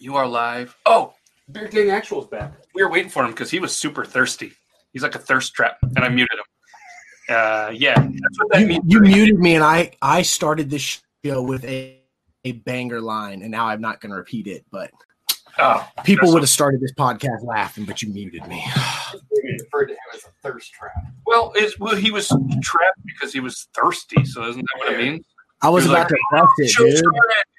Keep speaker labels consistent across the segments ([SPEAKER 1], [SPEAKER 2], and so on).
[SPEAKER 1] You are live. Oh, Beard Gang Actual's back. We were waiting for him because he was super thirsty. He's like a thirst trap, and I muted him. Uh, yeah, that's what that
[SPEAKER 2] You,
[SPEAKER 1] means.
[SPEAKER 2] you muted me, and I I started this show with a, a banger line, and now I'm not going to repeat it. But
[SPEAKER 1] Oh,
[SPEAKER 2] people would have started this podcast laughing, but you muted me.
[SPEAKER 3] We referred to him as a thirst trap.
[SPEAKER 1] well, is well, he was trapped because he was thirsty. So isn't that what it means?
[SPEAKER 2] I was
[SPEAKER 1] was
[SPEAKER 2] about
[SPEAKER 1] like,
[SPEAKER 2] to bust it, dude.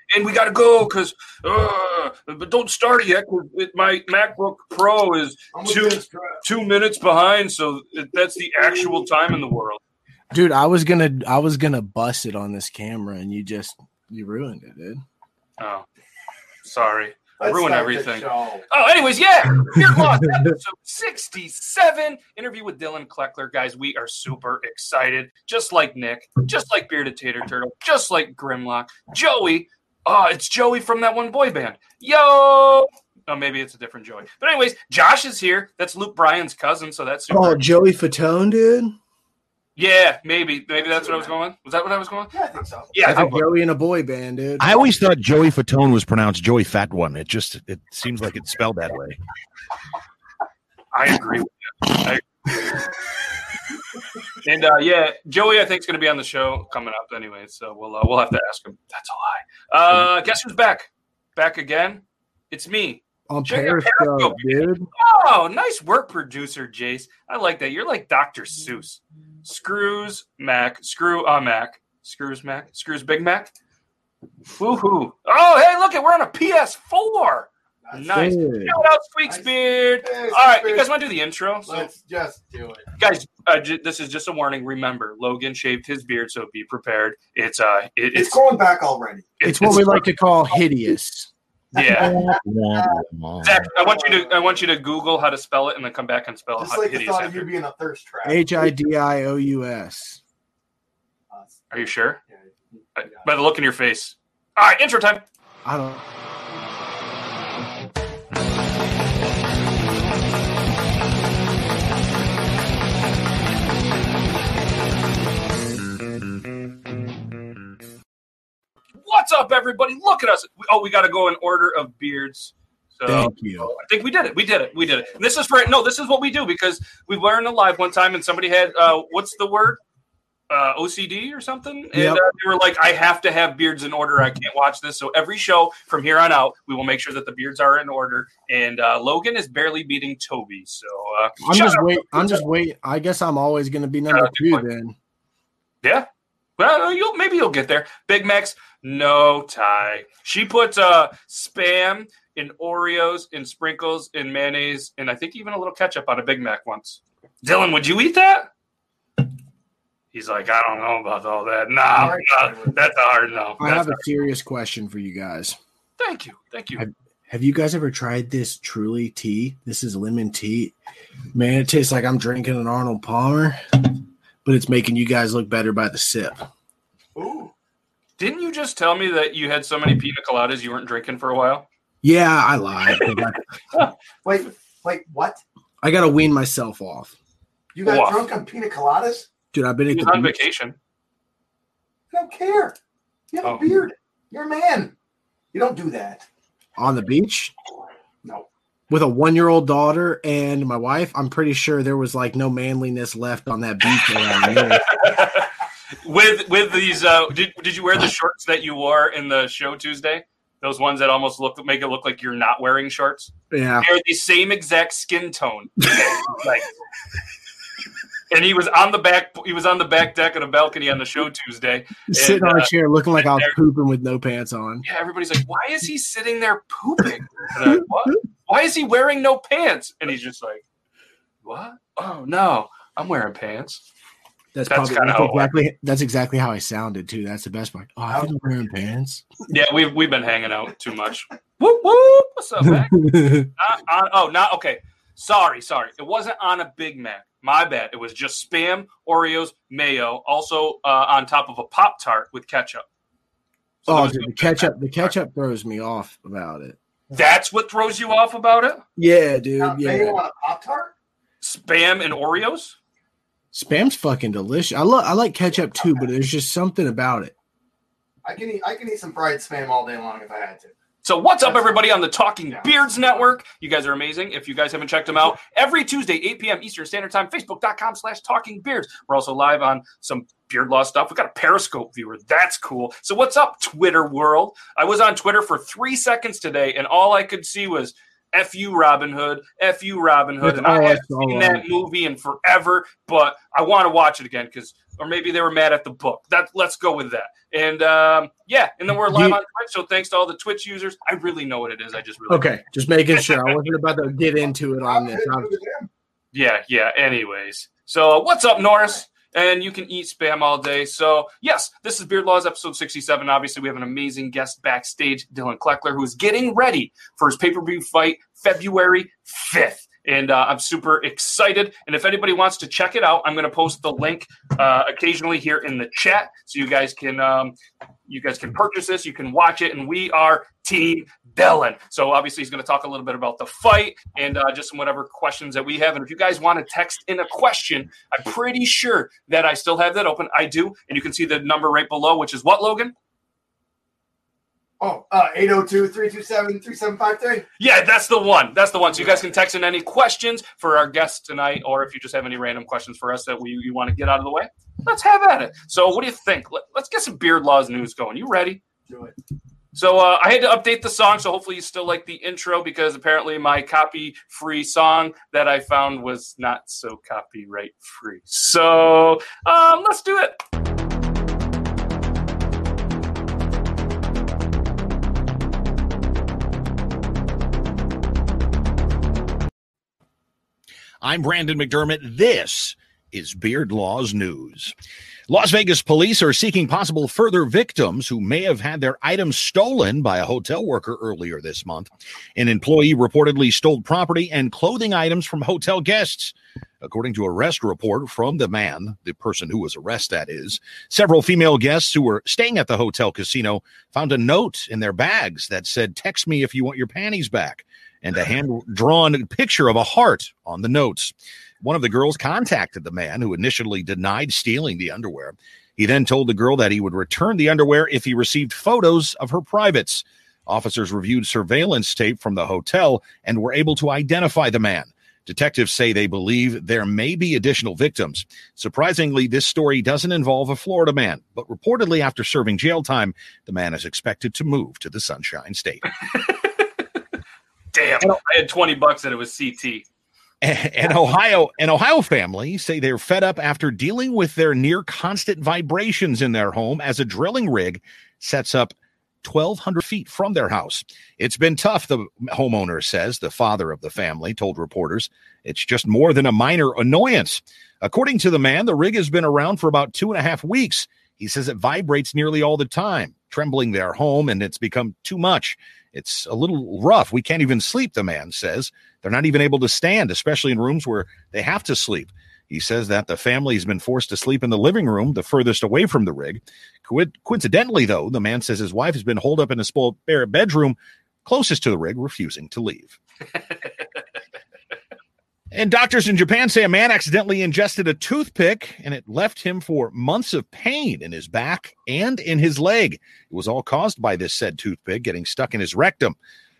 [SPEAKER 1] Started, and we got to go because, uh, but don't start it yet. 'cause it- My MacBook Pro is Two-
[SPEAKER 3] with thirst trap.
[SPEAKER 1] two minutes behind, so that's the actual time in the world.
[SPEAKER 2] Dude, I was gonna I was gonna bust it on this camera, and you just you ruined it, dude.
[SPEAKER 1] Oh, sorry.
[SPEAKER 3] Let's
[SPEAKER 1] ruin everything. Oh, anyways, yeah. Beard Laws episode 67. Interview with Dylan Kleckler. Guys, we are super excited. Just like Nick, just like Bearded Tater Turtle, just like Grimlock. Joey. Oh, it's Joey from that one boy band. Yo. Oh, maybe it's a different Joey. But anyways, Josh is here. That's Luke Bryan's cousin, so that's super.
[SPEAKER 2] Oh, Joey Fatone, dude.
[SPEAKER 1] Yeah, maybe. Maybe that's what I was going. Was that what I was going?
[SPEAKER 3] Yeah, I think so.
[SPEAKER 1] Yeah, I think
[SPEAKER 2] Joey in a boy band, dude.
[SPEAKER 4] I always thought Joey Fatone was pronounced Joey Fat One. It just it seems like it's spelled that way.
[SPEAKER 1] I agree with you. I and uh, yeah, Joey, I think is going to be on the show coming up anyway, so we'll uh, we'll have to ask him. That's a lie. Uh, guess who's back? Back again? It's me.
[SPEAKER 2] on Periscope,
[SPEAKER 1] Periscope.
[SPEAKER 2] dude.
[SPEAKER 1] Oh, nice work, producer Jace. I like that. You're like Dr. Seuss. Screws Mac. Screw uh Mac. Screws Mac. Screws Big Mac. Woohoo! Oh, hey, look it. We're on a PS4. Nice.
[SPEAKER 2] Good.
[SPEAKER 1] Shout out Squeaks
[SPEAKER 3] Nice.
[SPEAKER 1] Beard. All right, you guys want to do the intro? So
[SPEAKER 3] Let's just do it.
[SPEAKER 1] guys uh, j- this is just a warning remember logan shaved his beard so be prepared it's uh it,
[SPEAKER 3] It's
[SPEAKER 1] it's
[SPEAKER 3] going back already.
[SPEAKER 2] It's what we like to call hideous.
[SPEAKER 1] yeah Zach, i want you to i want you to google how to spell it and then come back and spell
[SPEAKER 3] Just
[SPEAKER 1] how
[SPEAKER 3] like the
[SPEAKER 1] hideous
[SPEAKER 3] thought of
[SPEAKER 1] after.
[SPEAKER 3] you being a thirst trap.
[SPEAKER 2] H I D I O U S.
[SPEAKER 1] Are you sure
[SPEAKER 3] yeah, you-
[SPEAKER 1] Uh,
[SPEAKER 3] you got
[SPEAKER 1] by the look in your face all right intro time
[SPEAKER 2] I don't.
[SPEAKER 1] What's up everybody look at us oh we got to go in order of beards so
[SPEAKER 2] Thank you.
[SPEAKER 1] I think we did it. We did it. We did it. And this is for no. This is what we do because we learned a live one time, and somebody had uh, what's the word? Uh, OCD or something, and
[SPEAKER 2] Yep.
[SPEAKER 1] uh, they were like, "I have to have beards in order. I can't watch this." So every show from here on out, we will make sure that the beards are in order. And uh, Logan is barely beating Toby. So uh,
[SPEAKER 2] I'm just wait. I'm just wait. I guess I'm always going to be number two then.
[SPEAKER 1] Yeah. Well, you'll maybe you'll get there. Big Macs, no tie. She puts uh, spam in Oreos, in sprinkles, in mayonnaise, and I think even a little ketchup on a Big Mac once. Dylan, would you eat that? He's like, I don't know about all that. No, no that's a hard no.
[SPEAKER 2] I
[SPEAKER 1] That's
[SPEAKER 2] have a serious question for you guys.
[SPEAKER 1] thank you, thank you.
[SPEAKER 2] I- Have you guys ever tried this Truly tea? This is lemon tea. Man, it tastes like I'm drinking an Arnold Palmer, but it's making you guys look better by the sip.
[SPEAKER 3] Ooh,
[SPEAKER 1] Didn't you just tell me that you had so many pina coladas you weren't drinking for a while?
[SPEAKER 2] Yeah, I lied.
[SPEAKER 3] Wait, wait, what?
[SPEAKER 2] I got to wean myself off.
[SPEAKER 3] You got
[SPEAKER 1] What?
[SPEAKER 3] drunk on pina coladas?
[SPEAKER 2] Dude, I've been
[SPEAKER 1] He
[SPEAKER 2] at
[SPEAKER 1] was
[SPEAKER 2] the
[SPEAKER 1] on
[SPEAKER 2] beach.
[SPEAKER 1] vacation.
[SPEAKER 3] I don't care. You have
[SPEAKER 1] Oh.
[SPEAKER 3] a beard. You're a man. You don't do that.
[SPEAKER 2] on the beach
[SPEAKER 3] No.
[SPEAKER 2] with a one year old daughter and my wife. I'm pretty sure there was like no manliness left on that beach around me.
[SPEAKER 1] with with these uh did, did you wear the shorts that you wore in the show tuesday? Those ones that almost look make it look like you're not wearing shorts?
[SPEAKER 2] Yeah.
[SPEAKER 1] they're the same exact skin tone. Like and he was on the back he was on the back deck of the balcony on the show tuesday
[SPEAKER 2] Sitting on
[SPEAKER 1] uh,
[SPEAKER 2] a chair looking like I was pooping with no pants on.
[SPEAKER 1] yeah everybody's like why is he sitting there pooping? And like, what? Why is he wearing no pants? And he's just like what? Oh no. I'm wearing pants
[SPEAKER 2] That's,
[SPEAKER 1] That's
[SPEAKER 2] probably that's
[SPEAKER 1] how it went.
[SPEAKER 2] exactly that's exactly how I sounded too. That's the best part. Oh, I've been wearing pants.
[SPEAKER 1] yeah we've, we've been hanging out too much whoop whoop what's up man Not on, oh, not okay. Sorry, sorry. It wasn't on a Big Mac. My bad. It was just spam, Oreos, mayo, also uh, on top of a Pop Tart with ketchup. So
[SPEAKER 2] oh, dude, the ketchup
[SPEAKER 1] Mac.
[SPEAKER 2] the ketchup throws me off about it.
[SPEAKER 1] That's what throws you off about it?
[SPEAKER 2] Yeah, dude.
[SPEAKER 3] Now,
[SPEAKER 2] yeah.
[SPEAKER 3] mayo on a Pop Tart?
[SPEAKER 1] Spam and Oreos?
[SPEAKER 2] Spam's fucking delicious. I love I like ketchup too, but there's just something about it.
[SPEAKER 3] I can eat I can eat some fried spam all day long if I had to.
[SPEAKER 1] So, what's up, everybody, on the Talking Beards Network? You guys are amazing. If you guys haven't checked them out, every Tuesday, 8 p.m. Eastern Standard Time, facebook.com slash talking beards. We're also live on some beard law stuff. We got a Periscope viewer. That's cool. So, what's up, Twitter world? I was on Twitter for three seconds today, and all I could see was F you, Robin Hood. F you, Robin Hood.
[SPEAKER 2] That's
[SPEAKER 1] And I haven't seen that movie in forever, but I want to watch it again because, or maybe they were mad at the book. That let's go with that. And um, yeah, and then we're live
[SPEAKER 2] You-
[SPEAKER 1] on Twitch. So thanks to all the Twitch users. I really know what it is. I just really
[SPEAKER 2] Okay, just making sure. I wasn't about to get into it on this. I'm-
[SPEAKER 1] Yeah, yeah. Anyways, so uh, what's up, Norris? And you can eat spam all day. So yes, this is Beard Laws episode sixty-seven. Obviously, we have an amazing guest backstage, Dylan Kleckler, who is getting ready for his pay-per-view fight February fifth. And uh, I'm super excited. And if anybody wants to check it out, I'm going to post the link uh, occasionally here in the chat, so you guys can um, you guys can purchase this. You can watch it, and we are Team Dylan. So obviously, he's going to talk a little bit about the fight and uh, just some whatever questions that we have. And if you guys want to text in a question, I'm pretty sure that I still have that open. I do, and you can see the number right below, which is what Logan.
[SPEAKER 3] Oh, uh, 802-327-3753.
[SPEAKER 1] Yeah, that's the one. That's the one. So you guys can text in any questions for our guests tonight, or if you just have any random questions for us that we you want to get out of the way, let's have at it. So what do you think? Let, us get some beard laws news going. You ready?
[SPEAKER 3] Do it.
[SPEAKER 1] So uh, I had to update the song, so hopefully you still like the intro because apparently my copy-free song that I found was not so copyright-free. So um, let's do it.
[SPEAKER 4] I'm Brandon McDermott. This is Beard Laws News. Las Vegas police are seeking possible further victims who may have had their items stolen by a hotel worker earlier this month. An employee reportedly stole property and clothing items from hotel guests. According to arrest report from the man, the person who was arrested, that is, several female guests who were staying at the hotel casino found a note in their bags that said, Text me if you want your panties back, and a hand drawn picture of a heart on the notes. One of the girls contacted the man who initially denied stealing the underwear. He then told the girl that he would return the underwear if he received photos of her privates. Officers reviewed surveillance tape from the hotel and were able to identify the man. Detectives say they believe there may be additional victims. Surprisingly, this story doesn't involve a Florida man, but reportedly, after serving jail time, the man is expected to move to the Sunshine State.
[SPEAKER 1] Damn, I had 20 bucks and it was CT.
[SPEAKER 4] An Ohio, an Ohio family say they're fed up after dealing with their near constant vibrations in their home as a drilling rig sets up 1,200 feet from their house. It's been tough, the homeowner says. The father of the family told reporters it's just more than a minor annoyance. According to the man, the rig has been around for about two and a half weeks. He says it vibrates nearly all the time, trembling their home, and it's become too much. It's a little rough. We can't even sleep, the man says. They're not even able to stand, especially in rooms where they have to sleep. He says that the family has been forced to sleep in the living room, the furthest away from the rig. Co- coincidentally, though, the man says his wife has been holed up in a bare bedroom closest to the rig, refusing to leave. And doctors in Japan say a man accidentally ingested a toothpick and it left him for months of pain in his back and in his leg. It was all caused by this said toothpick getting stuck in his rectum.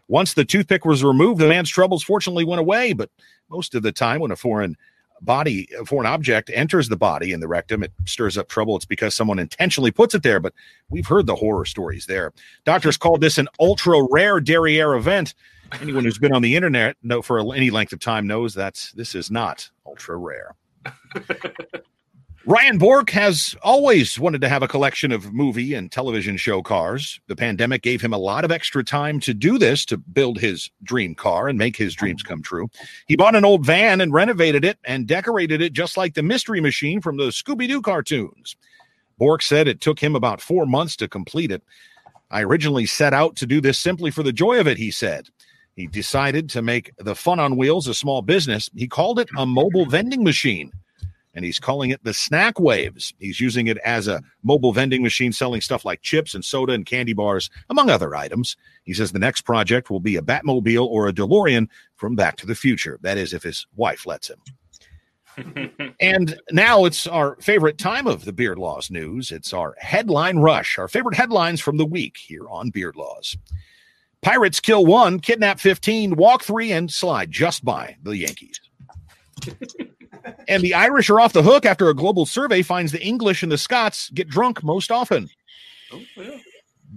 [SPEAKER 4] Once the toothpick was removed, the man's troubles fortunately went away. But most of the time, when a foreign body, a foreign object enters the body in the rectum, it stirs up trouble. It's because someone intentionally puts it there. But we've heard the horror stories there. Doctors called this an ultra rare derriere event. Anyone who's been on the internet know for any length of time knows that this is not ultra rare. Ryan Bork has always wanted to have a collection of movie and television show cars. The pandemic gave him a lot of extra time to do this, to build his dream car and make his dreams come true. He bought an old van and renovated it and decorated it just like the Mystery Machine from the Scooby Doo cartoons. Bork said it took him about four months to complete it. I originally set out to do this simply for the joy of it, he said. He decided to make the Fun on Wheels a small business. He called it a mobile vending machine, and he's calling it the Snack Waves. He's using it as a mobile vending machine selling stuff like chips and soda and candy bars, among other items. He says the next project will be a Batmobile or a DeLorean from Back to the Future. That is, if his wife lets him. And now it's our favorite time of the Beard Laws news. It's our headline rush, our favorite headlines from the week here on Beard Laws. Pirates kill one, kidnap 15, walk three, and slide just by the Yankees. and the Irish are off the hook after a global survey finds the English and the Scots get drunk most often.
[SPEAKER 1] Oh, yeah.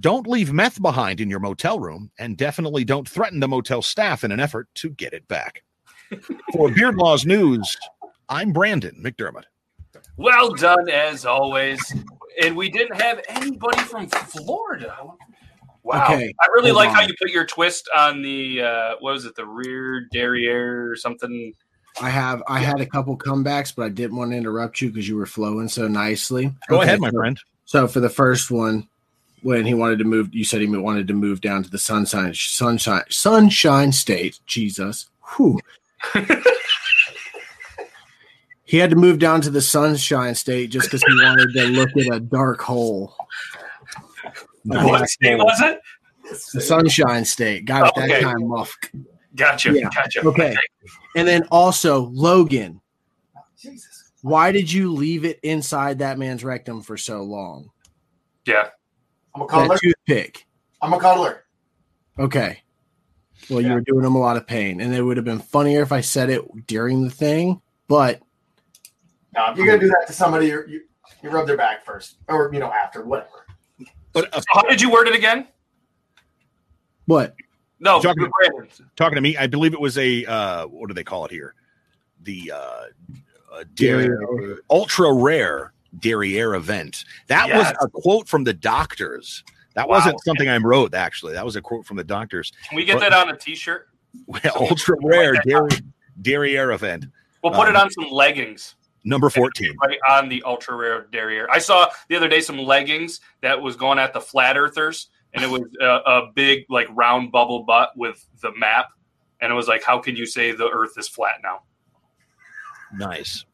[SPEAKER 4] Don't leave meth behind in your motel room, and definitely don't threaten the motel staff in an effort to get it back. For Beard Laws News, I'm Brandon McDermott.
[SPEAKER 1] Well done as always. And we didn't have anybody from Florida. Wow.
[SPEAKER 2] Okay,
[SPEAKER 1] I really
[SPEAKER 2] hold
[SPEAKER 1] like
[SPEAKER 2] on.
[SPEAKER 1] how you put your twist on the uh what was it, the rear derriere or something.
[SPEAKER 2] I have I had a couple comebacks, but I didn't want to interrupt you because you were flowing so nicely.
[SPEAKER 4] Go
[SPEAKER 2] Okay,
[SPEAKER 4] ahead, my
[SPEAKER 2] so-
[SPEAKER 4] friend.
[SPEAKER 2] So for the first one, when he wanted to move, you said he wanted to move down to the sunshine, sunshine, sunshine state. Jesus, Whew. he had to move down to the sunshine state just because he wanted to look at a dark hole. The
[SPEAKER 1] What
[SPEAKER 2] black
[SPEAKER 1] state was it?
[SPEAKER 2] The sunshine state. Got it that
[SPEAKER 1] Okay.
[SPEAKER 2] time, muff.
[SPEAKER 1] Gotcha.
[SPEAKER 2] Yeah.
[SPEAKER 1] Gotcha.
[SPEAKER 2] Okay. And then also Logan.
[SPEAKER 3] Jesus.
[SPEAKER 2] Why did you leave it inside that man's rectum for so long?
[SPEAKER 1] Yeah.
[SPEAKER 3] I'm a cuddler.
[SPEAKER 2] That toothpick.
[SPEAKER 3] I'm a cuddler.
[SPEAKER 2] Okay. Well, you were doing him a lot of pain, and it would have been funnier if I said it during the thing. But
[SPEAKER 3] Now, if you're gonna do that to somebody, you you rub their back first, or you know after, whatever.
[SPEAKER 4] But uh,
[SPEAKER 1] So how did you word it again?
[SPEAKER 2] what?
[SPEAKER 1] No,
[SPEAKER 4] Talking-
[SPEAKER 1] Brandon.
[SPEAKER 4] talking to me, I believe it was a uh, what do they call it here? The uh, uh,
[SPEAKER 2] Derriere.
[SPEAKER 4] der- ultra rare derriere event. That
[SPEAKER 1] Yes.
[SPEAKER 4] was a quote from the doctors. That
[SPEAKER 1] Wow.
[SPEAKER 4] wasn't something I wrote actually. That was a quote from the doctors.
[SPEAKER 1] Can we get that on a t-shirt?
[SPEAKER 4] ultra rare derriere, derriere event
[SPEAKER 1] We'll put
[SPEAKER 4] Um,
[SPEAKER 1] it on some leggings.
[SPEAKER 4] Number fourteen.
[SPEAKER 1] Right on the ultra rare derriere. I saw the other day some leggings that was going at the flat earthers, and it was a, a big like round bubble butt with the map, and it was like, how can you say the Earth is flat now?
[SPEAKER 4] Nice.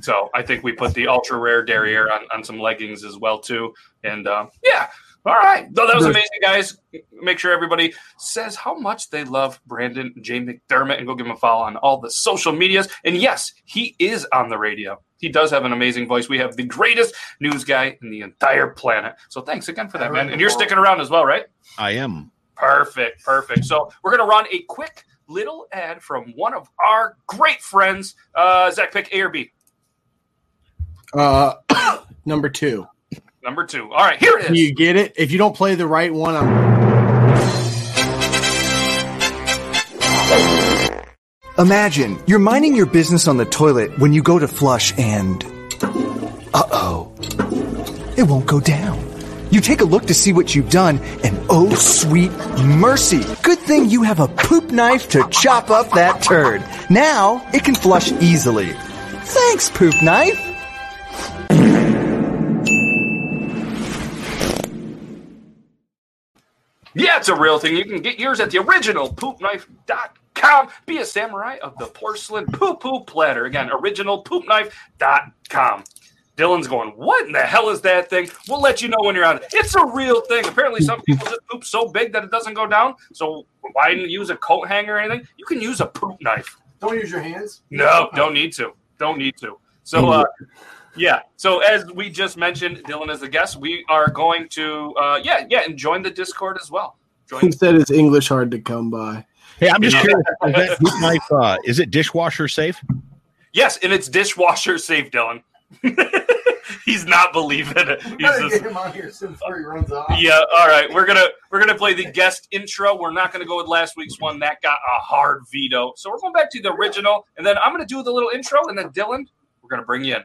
[SPEAKER 1] So I think we put the ultra rare derriere on, on some leggings as well too, and uh, yeah. All right, no, that was amazing, guys. Make sure everybody says how much they love Brandon J. McDermott and go give him a follow on all the social medias. And yes, he is on the radio. He does have an amazing voice. We have the greatest news guy in the entire planet. So thanks again for that, man. And you're sticking around as well, right?
[SPEAKER 4] I am.
[SPEAKER 1] Perfect, perfect. So we're gonna run a quick little ad from one of our great friends. Uh, Zach, pick A or B.
[SPEAKER 2] Uh, number two.
[SPEAKER 1] Number two. All right, here it is.
[SPEAKER 2] Do you get it? If you don't play the right one, I'm.
[SPEAKER 5] Imagine you're minding your business on the toilet when you go to flush and. Uh oh. It won't go down. You take a look to see what you've done, and oh, sweet mercy. Good thing you have a poop knife to chop up that turd. Now it can flush easily. Thanks, poop knife.
[SPEAKER 1] Yeah, it's a real thing. You can get yours at the original poopknife.com. Be a samurai of the porcelain poo poo platter. Again, originalpoopknife.com. Dylan's going, What in the hell is that thing? We'll let you know when you're on it. It's a real thing. Apparently, some people just poop so big that it doesn't go down. So, why didn't you use a coat hanger or anything? You can use a poop knife.
[SPEAKER 3] Don't use your hands.
[SPEAKER 1] No, don't need to. Don't need to. So, uh, yeah. So as we just mentioned, Dylan is the guest. We are going to, uh, yeah, yeah, and join the Discord as well. Join.
[SPEAKER 2] He said it's English hard to come by.
[SPEAKER 4] Hey, I'm just curious. Is that poop knife? Uh, is it dishwasher safe?
[SPEAKER 1] yes, and it's dishwasher safe, Dylan. He's not believing it. He's just,
[SPEAKER 3] get him on here soon before he runs off.
[SPEAKER 1] yeah. All right, we're gonna we're gonna play the guest intro. We're not gonna go with last week's one that got a hard veto. So we're going back to the original, and then I'm gonna do the little intro, and then Dylan, we're gonna bring you in.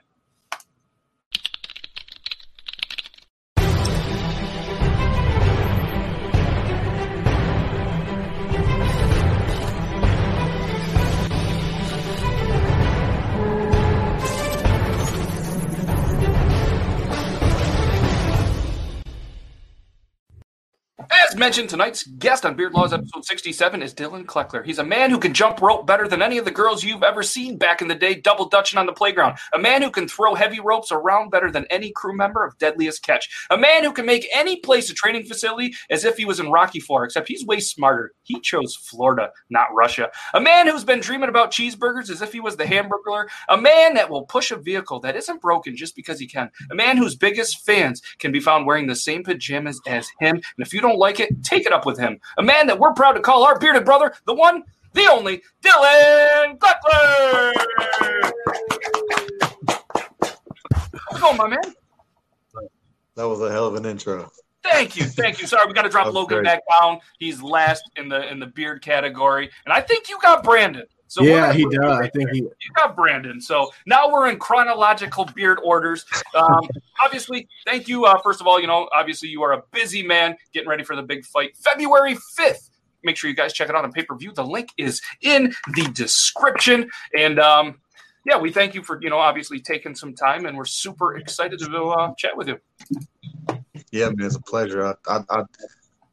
[SPEAKER 1] As mentioned, tonight's guest on Beard Laws episode 67 is Dylan Kleckler. He's a man who can jump rope better than any of the girls you've ever seen back in the day, double dutching on the playground. A man who can throw heavy ropes around better than any crew member of Deadliest Catch. A man who can make any place a training facility as if he was in Rocky Four, except he's way smarter. He chose Florida, not Russia. A man who's been dreaming about cheeseburgers as if he was the hamburger. A man that will push a vehicle that isn't broken just because he can. A man whose biggest fans can be found wearing the same pajamas as him. And if you don't like it, take it up with him. A man that we're proud to call our bearded brother, the one, the only, Dylan Kleckler. How's going, my man?
[SPEAKER 6] That was a hell of an intro.
[SPEAKER 1] Thank you, thank you. Sorry, we got to drop Logan
[SPEAKER 6] great.
[SPEAKER 1] back down. He's last in the in the beard category, and I think you got Brandon. So
[SPEAKER 2] yeah, he
[SPEAKER 1] put you
[SPEAKER 2] does. I think
[SPEAKER 1] there.
[SPEAKER 2] he.
[SPEAKER 1] You got Brandon. So now we're in chronological beard orders. Um, obviously, thank you. Uh, first of all, you know, obviously you are a busy man getting ready for the big fight, February fifth. Make sure you guys check it out on pay per view. The link is in the description. And um, yeah, we thank you for you know obviously taking some time, and we're super excited to uh, chat with you.
[SPEAKER 6] Yeah, man, it's a pleasure. I I I,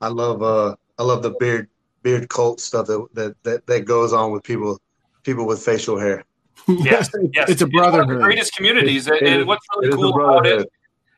[SPEAKER 6] I love uh I love the beard beard cult stuff that that that, that goes on with people people with facial hair.
[SPEAKER 1] Yes, yes,
[SPEAKER 2] it's a
[SPEAKER 1] one of the
[SPEAKER 2] brotherhood.
[SPEAKER 1] greatest communities,
[SPEAKER 6] It
[SPEAKER 1] and
[SPEAKER 6] is-
[SPEAKER 1] what's really
[SPEAKER 6] is
[SPEAKER 1] cool about it.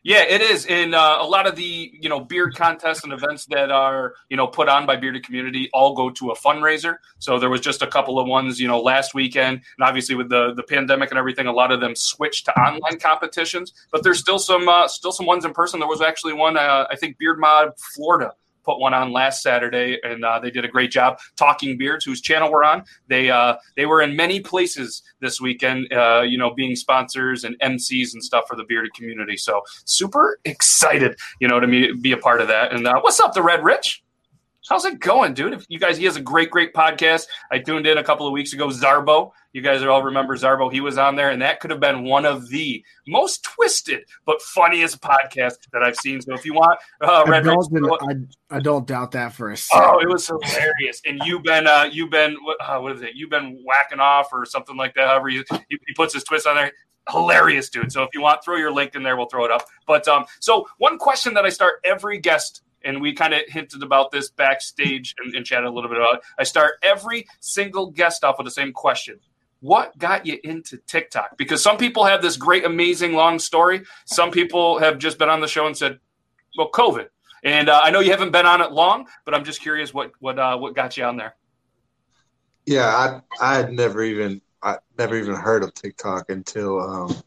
[SPEAKER 1] Yeah, it is. In uh, a lot of the you know beard contests and events that are you know put on by bearded community all go to a fundraiser. So there was just a couple of ones you know last weekend, and obviously with the the pandemic and everything, a lot of them switched to online competitions. But there's still some uh, still some ones in person. There was actually one uh, I think Beard Mod Florida put one on last Saturday, and uh, they did a great job. Talking Beards, whose channel we're on, they uh, they were in many places this weekend. Uh, you know, being sponsors and MCs and stuff for the bearded community. So super excited, you know, to me be a part of that. And uh, what's up, the Red Rich? How's it going, dude? If you guys, he has a great, great podcast. I tuned in a couple of weeks ago. Zarbo, you guys all remember Zarbo. He was on there, and that could have been one of the most twisted but funniest podcasts that I've seen. So if you want uh,
[SPEAKER 2] I
[SPEAKER 1] Red Rich,
[SPEAKER 2] don't, I, I don't doubt that for a second.
[SPEAKER 1] Oh, it was hilarious. And you've been, uh, you've been, uh, what is it? You've been whacking off or something like that. However, he, he he puts his twist on there. Hilarious, dude. So if you want, throw your link in there. We'll throw it up. But um, so one question that I start every guest, and we kind of hinted about this backstage and, and chatted a little bit about. It. I start every single guest off with the same question. What got you into TikTok? Because some people have this great, amazing, long story. Some people have just been on the show and said, "Well, COVID." And uh, I know you haven't been on it long, but I'm just curious what what uh, what got you on there.
[SPEAKER 6] Yeah, I I had never even I never even heard of TikTok until um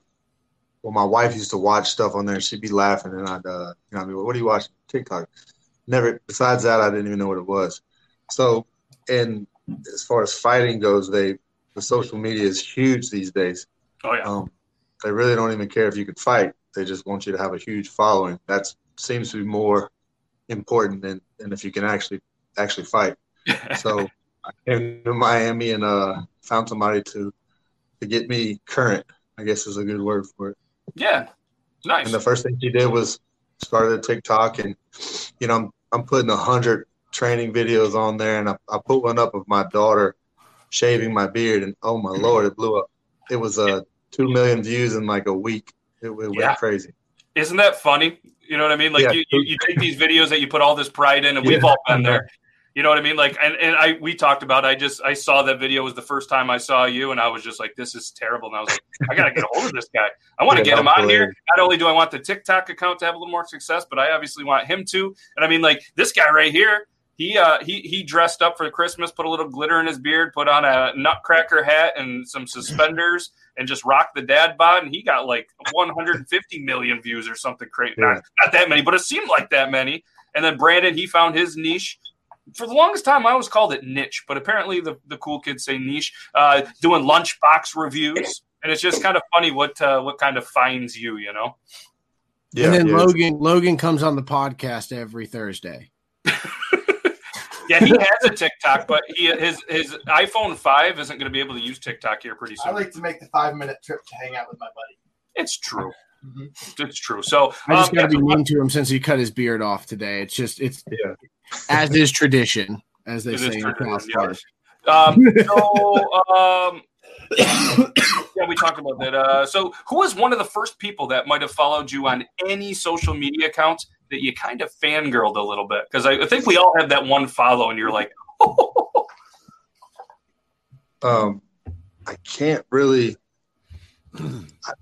[SPEAKER 6] well my wife used to watch stuff on there and she'd be laughing and I'd uh you know I mean what are you watching TikTok? Never besides that I didn't even know what it was. So and as far as fighting goes, they the social media is huge these days.
[SPEAKER 1] Oh yeah,
[SPEAKER 6] Um they really don't even care if you can fight. They just want you to have a huge following. That seems to be more important than, than if you can actually actually fight. So I came to Miami and uh, found somebody to to get me current. I guess is a good word for it.
[SPEAKER 1] Yeah, nice.
[SPEAKER 6] And the first thing she did was started a TikTok, and you know I'm I'm putting a hundred training videos on there, and I, I put one up of my daughter shaving my beard, and oh my lord, it blew up. It was uh two million views in like a week. It, it went
[SPEAKER 1] Yeah.
[SPEAKER 6] crazy.
[SPEAKER 1] Isn't that funny? You know what I mean? Like
[SPEAKER 6] Yeah.
[SPEAKER 1] you, you, you take these videos that you put all this pride in, and we've all been there. You know what I mean? Like, and, and I we talked about. I just I saw that video was the first time I saw you, and I was just like, this is terrible. And I was like, I gotta get a hold of this guy. I want to
[SPEAKER 6] Yeah,
[SPEAKER 1] get him on here. Not only do I want the TikTok account to have a little more success, but I obviously want him to. And I mean, like this guy right here. He uh he he dressed up for Christmas, put a little glitter in his beard, put on a nutcracker hat and some suspenders, and just rocked the dad bod. And he got like 150 million views or something crazy.
[SPEAKER 6] Yeah.
[SPEAKER 1] Not, not that many, but it seemed like that many. And then Brandon, he found his niche. For the longest time, I always called it niche, but apparently the, the cool kids say niche. Uh, doing lunchbox reviews, and it's just kind of funny what uh, what kind of finds you, you know.
[SPEAKER 6] Yeah,
[SPEAKER 2] and then
[SPEAKER 6] yeah.
[SPEAKER 2] Logan Logan comes on the podcast every Thursday.
[SPEAKER 1] Yeah, he has a TikTok, but he his his iPhone five isn't going to be able to use TikTok here pretty soon.
[SPEAKER 3] I like to make the five minute trip to hang out with my buddy.
[SPEAKER 1] It's true.
[SPEAKER 3] Mhm.
[SPEAKER 1] It's true. So
[SPEAKER 2] I just
[SPEAKER 1] um,
[SPEAKER 2] got to be mean to him since he cut his beard off today. It's just it's
[SPEAKER 6] Yeah.
[SPEAKER 2] As is tradition, as they
[SPEAKER 1] It
[SPEAKER 2] say in
[SPEAKER 1] tradition,
[SPEAKER 2] South
[SPEAKER 1] Um, so, um, yeah, we talked about that. Uh, so, who was one of the first people that might have followed you on any social media accounts that you kind of fangirled a little bit? Because I, I think we all have that one follow, and you're like,
[SPEAKER 6] um, I can't really. I,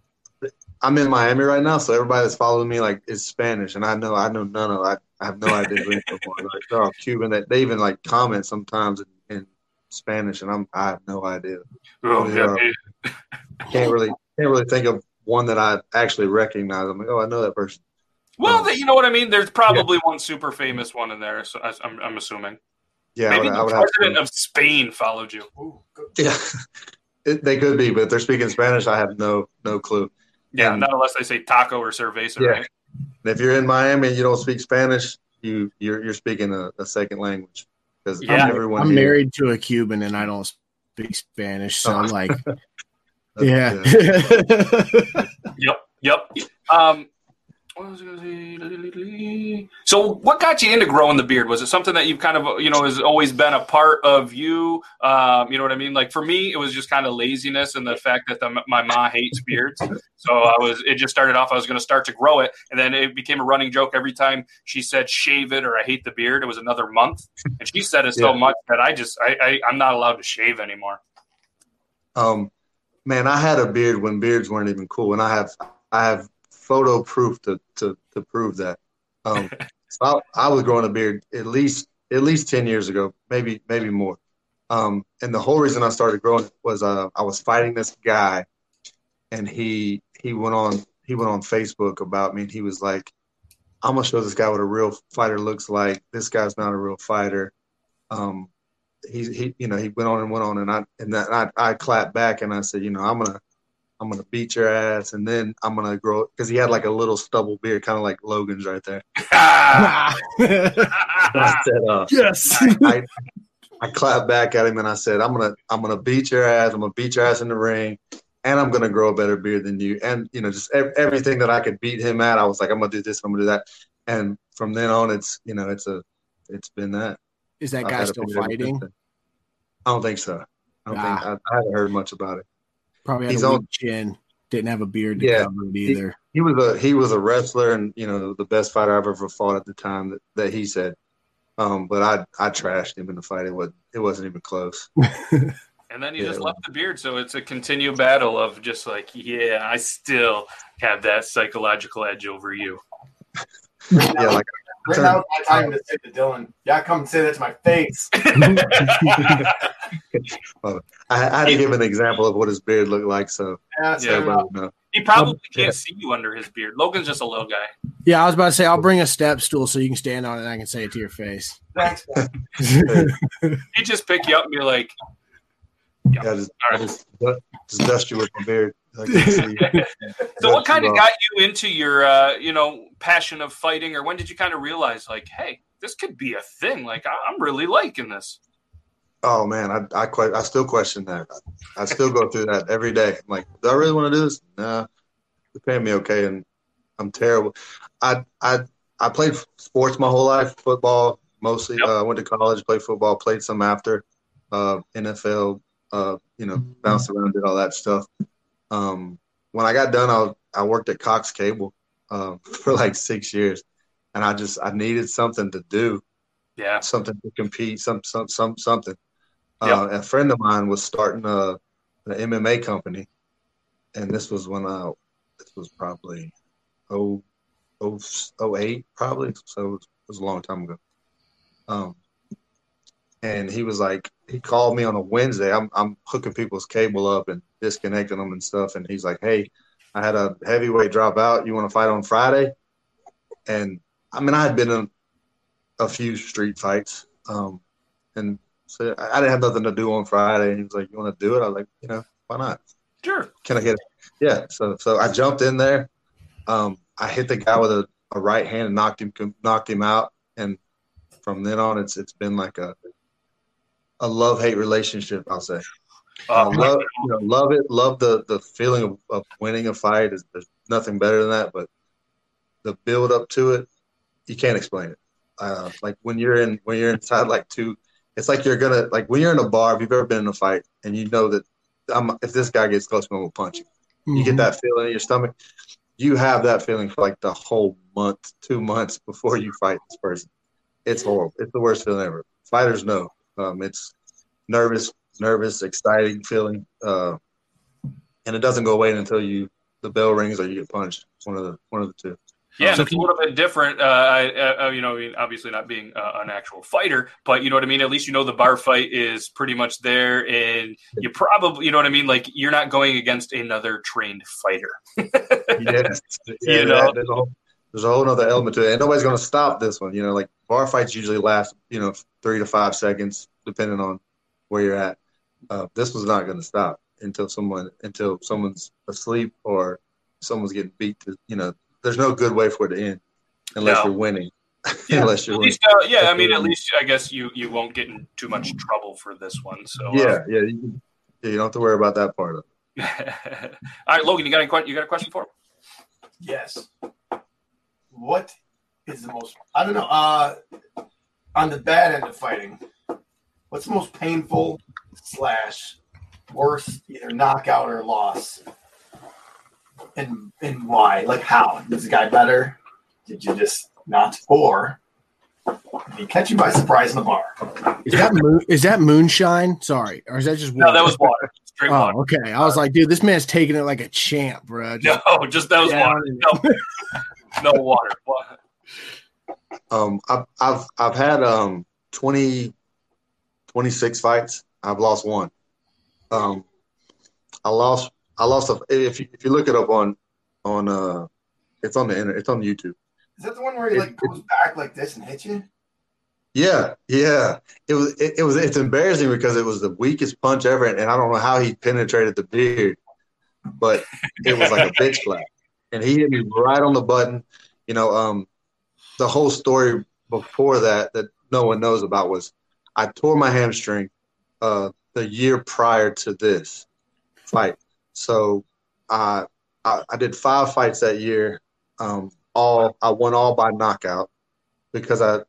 [SPEAKER 6] I'm in Miami right now, so everybody that's following me like is Spanish, and I know I know none of I, I have no idea who any of them. Like they're all Cuban. That they even like comment sometimes in, in Spanish, and I'm I have no idea.
[SPEAKER 1] oh, yeah, uh,
[SPEAKER 6] Can't really can't really think of one that I actually recognize. I'm like, oh, I know that person.
[SPEAKER 1] Well, um, the, you know what I mean. There's probably one super famous one in there. So I, I'm, I'm assuming.
[SPEAKER 6] Yeah, I
[SPEAKER 1] Maybe
[SPEAKER 6] would, I
[SPEAKER 1] the
[SPEAKER 6] would
[SPEAKER 1] president
[SPEAKER 6] to,
[SPEAKER 1] of Spain followed you.
[SPEAKER 3] Ooh,
[SPEAKER 6] yeah. It, they could be, but if they're speaking Spanish, I have no no clue.
[SPEAKER 1] Yeah,
[SPEAKER 6] And-
[SPEAKER 1] not unless they say taco or cerveza,
[SPEAKER 6] Yeah.
[SPEAKER 1] right?
[SPEAKER 6] If you're in Miami and you don't speak Spanish, you you're you're speaking a, a second language because
[SPEAKER 1] Yeah.
[SPEAKER 6] everyone
[SPEAKER 2] I'm
[SPEAKER 6] here-
[SPEAKER 2] married to a Cuban and I don't speak Spanish, so I'm like,
[SPEAKER 6] uh,
[SPEAKER 2] yeah.
[SPEAKER 1] Yep, yep. Um, So, what got you into growing the beard? Was it something that you've kind of, you know, has always been a part of you? Um, you know what I mean? Like for me, it was just kind of laziness and the fact that the, my mom hates beards. So I was, it just started off. I was going to start to grow it, and then it became a running joke every time she said "shave it" or "I hate the beard." It was another month, and she said it so
[SPEAKER 6] Yeah.
[SPEAKER 1] much that I just, I, I, I'm not allowed to shave anymore.
[SPEAKER 6] Um, man, I had a beard when beards weren't even cool, and I have I have photo proof to to to prove that. Um, so I, I was growing a beard at least at least ten years ago, maybe maybe more. Um, and the whole reason I started growing it was uh, I was fighting this guy, and he he went on he went on Facebook about me, and he was like, "I'm gonna show this guy what a real fighter looks like. This guy's not a real fighter." Um, he he you know he went on and went on and I and that I I clapped back and I said you know I'm gonna I'm gonna beat your ass and then I'm gonna grow because he had like a little stubble beard kind of like Logan's right there. I said uh,
[SPEAKER 2] yes.
[SPEAKER 6] I I clapped back at him and I said I'm gonna I'm gonna beat your ass I'm gonna beat your ass in the ring and I'm gonna grow a better beard than you and you know just ev- everything that I could beat him at I was like I'm gonna do this I'm gonna do that and from then on it's you know it's a it's been that.
[SPEAKER 2] Is that
[SPEAKER 6] I've
[SPEAKER 2] guy still fighting?
[SPEAKER 6] I don't think so. I don't
[SPEAKER 2] Ah.
[SPEAKER 6] think I, I haven't heard much about it.
[SPEAKER 2] Probably had
[SPEAKER 6] He's
[SPEAKER 2] a
[SPEAKER 6] on-
[SPEAKER 2] chin. Didn't have a beard to
[SPEAKER 6] Yeah.
[SPEAKER 2] cover it either.
[SPEAKER 6] He was a he was a wrestler and you know the best fighter I've ever fought at the time that, that he said. Um, but I I trashed him in the fight. It was it wasn't even close.
[SPEAKER 1] And then you
[SPEAKER 6] Yeah.
[SPEAKER 1] just left the beard, so it's a continued battle of just like, yeah, I still have that psychological edge over you.
[SPEAKER 6] Yeah, like
[SPEAKER 3] Right now is my time to say to Dylan, yeah, come and say that to my face.
[SPEAKER 6] I, I had to give an example of what his beard looked like, so
[SPEAKER 3] Yeah,
[SPEAKER 1] Yeah.
[SPEAKER 3] so,
[SPEAKER 6] everybody uh,
[SPEAKER 1] he probably um,
[SPEAKER 6] Yeah.
[SPEAKER 1] can't see you under his beard. Logan's just a little guy.
[SPEAKER 2] Yeah, I was about to say I'll bring a step stool so you can stand on it and I can say it to your face.
[SPEAKER 3] thanks.
[SPEAKER 1] He'd just pick you up and be like,
[SPEAKER 6] Yeah, just,
[SPEAKER 1] All right.
[SPEAKER 6] just, just dust you with my beard. I can see.
[SPEAKER 1] So, what kind of got you into your, uh, you know, passion of fighting, or when did you kind of realize, like, hey, this could be a thing? Like, I- I'm really liking this.
[SPEAKER 6] Oh man, I I, que- I still question that. I, I still go through that every day. I'm like, do I really want to do this? Nah, they're paying me okay, and I'm terrible. I I I played sports my whole life, football mostly.
[SPEAKER 1] Yep.
[SPEAKER 6] Uh, I went to college, played football, played some after, uh, NFL. Uh, you know, bounced around, did all that stuff. Um, when I got done, I I worked at Cox Cable um, for like six years, and I just I needed something to do
[SPEAKER 1] Yeah.
[SPEAKER 6] something to compete, some some some something.
[SPEAKER 1] Yep.
[SPEAKER 6] Uh, a friend of mine was starting a an MMA company, and this was when I this was probably oh oh oh eight probably, so it was, it was a long time ago. Um, and he was like, he called me on a Wednesday. I'm I'm hooking people's cable up and disconnecting them and stuff, and he's like, hey, I had a heavyweight drop out. You want to fight on Friday? And I mean, I had been in a few street fights. Um, and so I didn't have nothing to do on Friday. And he was like, "You want to do it?" I was like, "You know, why not?
[SPEAKER 1] Sure.
[SPEAKER 6] Can I get it?" Yeah. So so I jumped in there. Um, I hit the guy with a, a right hand and knocked him knocked him out. And from then on, it's it's been like a a love hate relationship. I'll say.
[SPEAKER 1] Uh,
[SPEAKER 6] love you know, love it. Love the the feeling of, of winning a fight. Is there's nothing better than that. But the build up to it, you can't explain it. Uh, like when you're in when you're inside like two, it's like you're gonna like when you're in a bar. If you've ever been in a fight and you know that I'm, if this guy gets close, I'm gonna punch him. You get that feeling in your stomach. You have that feeling for like the whole month, two months before you fight this person. It's horrible. It's the worst feeling ever. Fighters know. Um, it's nervous, nervous, exciting feeling, uh, and it doesn't go away until you the bell rings or you get punched. One of the one of the two.
[SPEAKER 1] Yeah,
[SPEAKER 4] So
[SPEAKER 1] it's a
[SPEAKER 4] can
[SPEAKER 1] little bit different. Uh, I, uh, you know, I mean, obviously not being uh, an actual fighter, but you know what I mean. At least you know the bar fight is pretty much there, and you probably, you know what I mean. Like you're not going against another trained fighter.
[SPEAKER 6] Yes,
[SPEAKER 1] You know?
[SPEAKER 6] there's a whole, there's a whole other element to it, and nobody's gonna stop this one. You know, like bar fights usually last, you know, three to five seconds, depending on where you're at. Uh, this was not gonna stop until someone until someone's asleep or someone's getting beat. To you know, there's no good way for it to end unless
[SPEAKER 1] No.
[SPEAKER 6] you're winning.
[SPEAKER 1] Yeah,
[SPEAKER 6] unless you're
[SPEAKER 1] At
[SPEAKER 6] winning.
[SPEAKER 1] least, uh, yeah, I mean, at least I guess you you won't get in too much trouble for this one. So uh,
[SPEAKER 6] Yeah, yeah. You, yeah, you don't have to worry about that part of it.
[SPEAKER 1] All right, Logan, you got any que- you got a question for him?
[SPEAKER 3] Yes. What is the most? I don't know. Uh, on the bad end of fighting, what's the most painful slash worst, either knockout or loss, and and why? Like how? Is the guy better? Did you just not? Or did he catch you by surprise in the bar?
[SPEAKER 2] Is that moon, is that moonshine? Sorry, or is that just
[SPEAKER 1] No, that was water, straight water.
[SPEAKER 2] Oh, okay. I was like, dude, this man's taking it like a champ, bro. Just
[SPEAKER 1] No, just that was water. No, no water. Wa-
[SPEAKER 6] Um, I've I've I've had um 20, 26 fights. I've lost one. Um, I lost I lost a, if you if you look it up on on uh it's on the internet it's on YouTube.
[SPEAKER 3] Is that the one where he like goes back like this and hits you?
[SPEAKER 6] Yeah, yeah. It was it, it was it's embarrassing because it was the weakest punch ever, and I don't know how he penetrated the beard, but it was like a bitch slap, and he hit me right on the button. You know, um, the whole story before that that no one knows about was I tore my hamstring uh, the year prior to this fight, so I I, I did five fights that year. Um, all I won all by knockout because I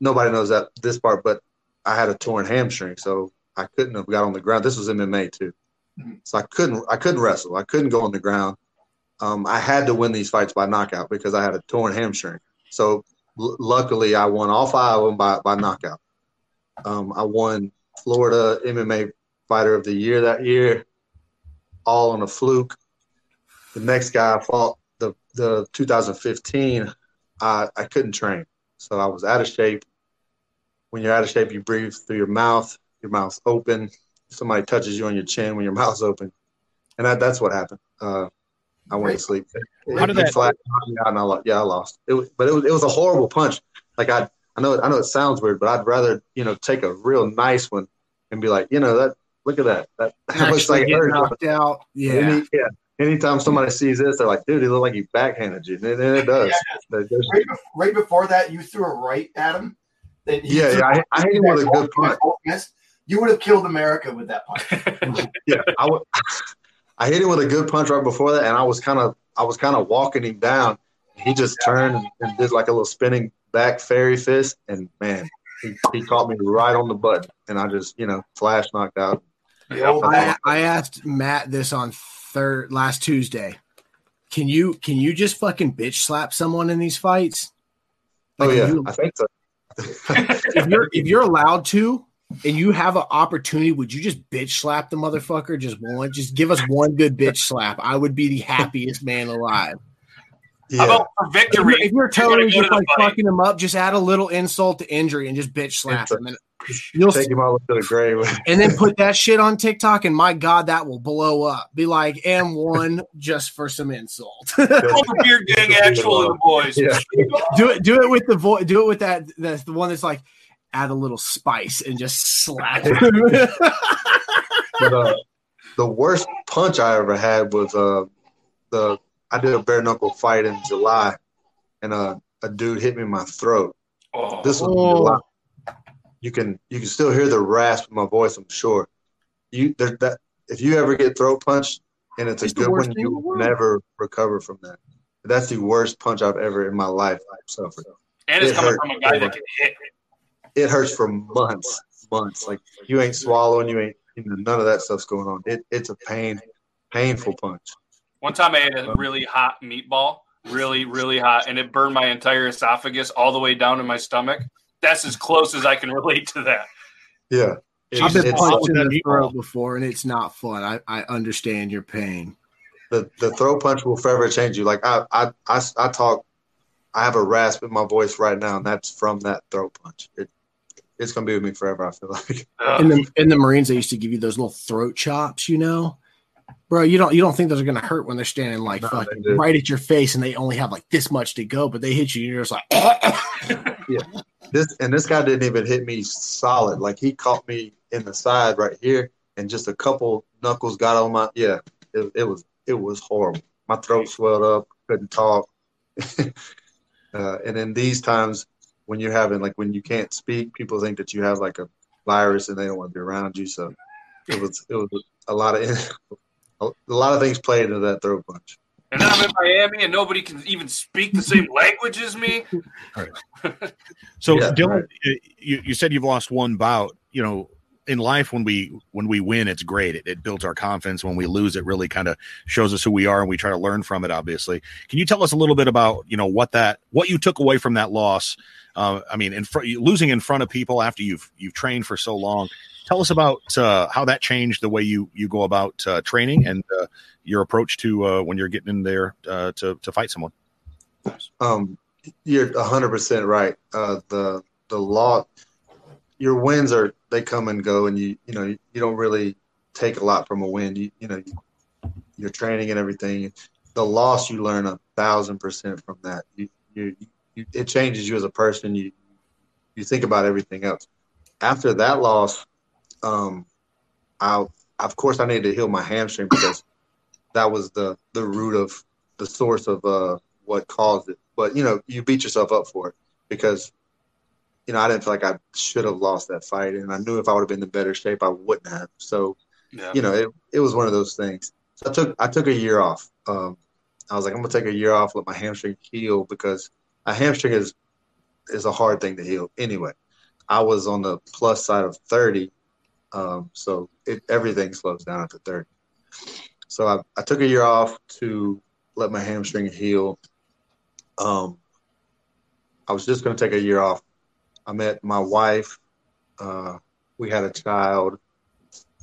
[SPEAKER 6] nobody knows that this part, but I had a torn hamstring, so I couldn't have got on the ground. This was MMA too,
[SPEAKER 3] Mhm.
[SPEAKER 6] so I couldn't I couldn't wrestle. I couldn't go on the ground. Um, I had to win these fights by knockout because I had a torn hamstring. So l- luckily, I won all five of them by by knockout. Um, I won Florida MMA Fighter of the Year that year, all on a fluke. The next guy I fought the the 2015, I I couldn't train. So I was out of shape. When you're out of shape, you breathe through your mouth. Your mouth's open. Somebody touches you on your chin when your mouth's open, and that, that's what happened. Uh, I went to sleep.
[SPEAKER 4] How did
[SPEAKER 6] It
[SPEAKER 4] that-
[SPEAKER 6] flat and I. Yeah, I lost. It was, but it was it was a horrible punch. Like I I know I know it sounds weird, but I'd rather you know take a real nice one and be like, you know that look at that that, that looks like it hurt.
[SPEAKER 2] knocked out. Yeah.
[SPEAKER 6] Any, yeah. Anytime somebody sees this, they're like, dude, he looked like he backhanded you. And it, and it does. There's-
[SPEAKER 3] Right, bef- right before that, you threw a right at him.
[SPEAKER 6] Yeah, yeah, I, I hit him with a good punch.
[SPEAKER 3] You would have killed America with that punch.
[SPEAKER 6] Yeah, I would- I hit him with a good punch right before that, and I was kind of I was kind of walking him down. He just turned and, and did like a little spinning back fairy fist, and man, he, he caught me right on the button, and I just you know flash knocked out.
[SPEAKER 3] The
[SPEAKER 2] I, I asked Matt this on third last Tuesday. Can you can you just fucking bitch slap someone in these fights?
[SPEAKER 6] Oh yeah,
[SPEAKER 2] you-
[SPEAKER 6] I think so.
[SPEAKER 2] if you're if you're allowed to and you have an opportunity, would you just bitch slap the motherfucker? Just one, just give us one good bitch slap. I would be the happiest man alive.
[SPEAKER 6] Yeah,
[SPEAKER 1] How about for
[SPEAKER 2] If
[SPEAKER 1] victory?
[SPEAKER 2] you're, if you're
[SPEAKER 1] wanna
[SPEAKER 2] totally just
[SPEAKER 1] to
[SPEAKER 2] like
[SPEAKER 1] fight.
[SPEAKER 2] fucking him up, just add a little insult to injury and just bitch slap him, and you'll
[SPEAKER 6] take him all to the grave.
[SPEAKER 2] and then put that shit on TikTok, and my God, that will blow up. Be like, M1 just for some insult.
[SPEAKER 1] Call the beard gang actual boys.
[SPEAKER 6] Yeah.
[SPEAKER 2] do it, do it with the voice. Do it with that. That's the one that's like, add a little spice and just slap. it.
[SPEAKER 6] But uh, the worst punch I ever had was uh, the I did a bare knuckle fight in July, and uh, a dude hit me in my throat.
[SPEAKER 1] Oh,
[SPEAKER 6] This was in. July. You can you can still hear the rasp in my voice. I'm sure. You there that if you ever get throat punched and it's,
[SPEAKER 2] It's
[SPEAKER 6] a good one, you will never recover from that. That's the worst punch I've ever in my life suffered.
[SPEAKER 1] and it's
[SPEAKER 6] it
[SPEAKER 1] coming
[SPEAKER 6] hurt.
[SPEAKER 1] from a guy that can hit.
[SPEAKER 6] It hurts for months, months. Like you ain't swallowing, you ain't you know, none of that stuff's going on. It it's a pain, painful punch.
[SPEAKER 1] One time I ate a really hot meatball, really, really hot, and it burned my entire esophagus all the way down to my stomach. That's as close as I can relate to that.
[SPEAKER 6] Yeah. It's,
[SPEAKER 2] I've been
[SPEAKER 6] it's-
[SPEAKER 2] punched in the throat before, and it's not fun. I, I understand your pain.
[SPEAKER 6] the the throat punch will forever change you. Like I, I, I, I talk, I have a rasp in my voice right now, and that's from that throw punch. It, it's gonna be with me forever. I feel like.
[SPEAKER 2] In the in the Marines, they used to give you those little throat chops, you know, Bro, you don't you don't think those are gonna hurt when they're standing like
[SPEAKER 6] No,
[SPEAKER 2] fucking right at your face and they only have like this much to go, but they hit you and you're just like yeah.
[SPEAKER 6] This and this guy didn't even hit me solid. Like he caught me in the side right here, and just a couple knuckles got on my yeah. It, it was it was horrible. My throat swelled up, couldn't talk. uh, and in these times, when you're having like when you can't speak, people think that you have like a virus and they don't want to be around you. So it was it was a lot of a lot of things played into that throw punch.
[SPEAKER 1] And then I'm in Miami and nobody can even speak the same language as me.
[SPEAKER 4] So
[SPEAKER 6] Yeah,
[SPEAKER 4] Dylan,
[SPEAKER 6] right.
[SPEAKER 4] uh, you, you said you've lost one bout. You know, in life when we when we win, it's great. It, it builds our confidence. When we lose, it really kind of shows us who we are, and we try to learn from it. Obviously, can you tell us a little bit about you know what that what you took away from that loss? Uh, I mean, in front losing in front of people after you've you've trained for so long. Tell us about uh, how that changed the way you you go about uh, training and uh, your approach to uh, when you're getting in there uh, to to fight someone.
[SPEAKER 6] Um, you're hundred percent right. The the law, your wins are they come and go, and you you know you, you don't really take a lot from a win. You you know you, your training and everything. The loss you learn a thousand percent from that. You, you you it changes you as a person. You you think about everything else. After that loss, um, I of course I needed to heal my hamstring because that was the the root of the source of uh what caused it. But you know, you beat yourself up for it because you know I didn't feel like I should have lost that fight, and I knew if I would have been in better shape, I wouldn't have. So
[SPEAKER 1] Yeah.
[SPEAKER 6] you know, it, it was one of those things. So I took I took a year off. Um, I was like, I'm gonna take a year off, let my hamstring heal because a hamstring is is a hard thing to heal anyway. I was on the plus side of 30, um, so it, everything slows down after 30. So I, I took a year off to let my hamstring heal. Um, I was just going to take a year off. I met my wife. Uh, we had a child.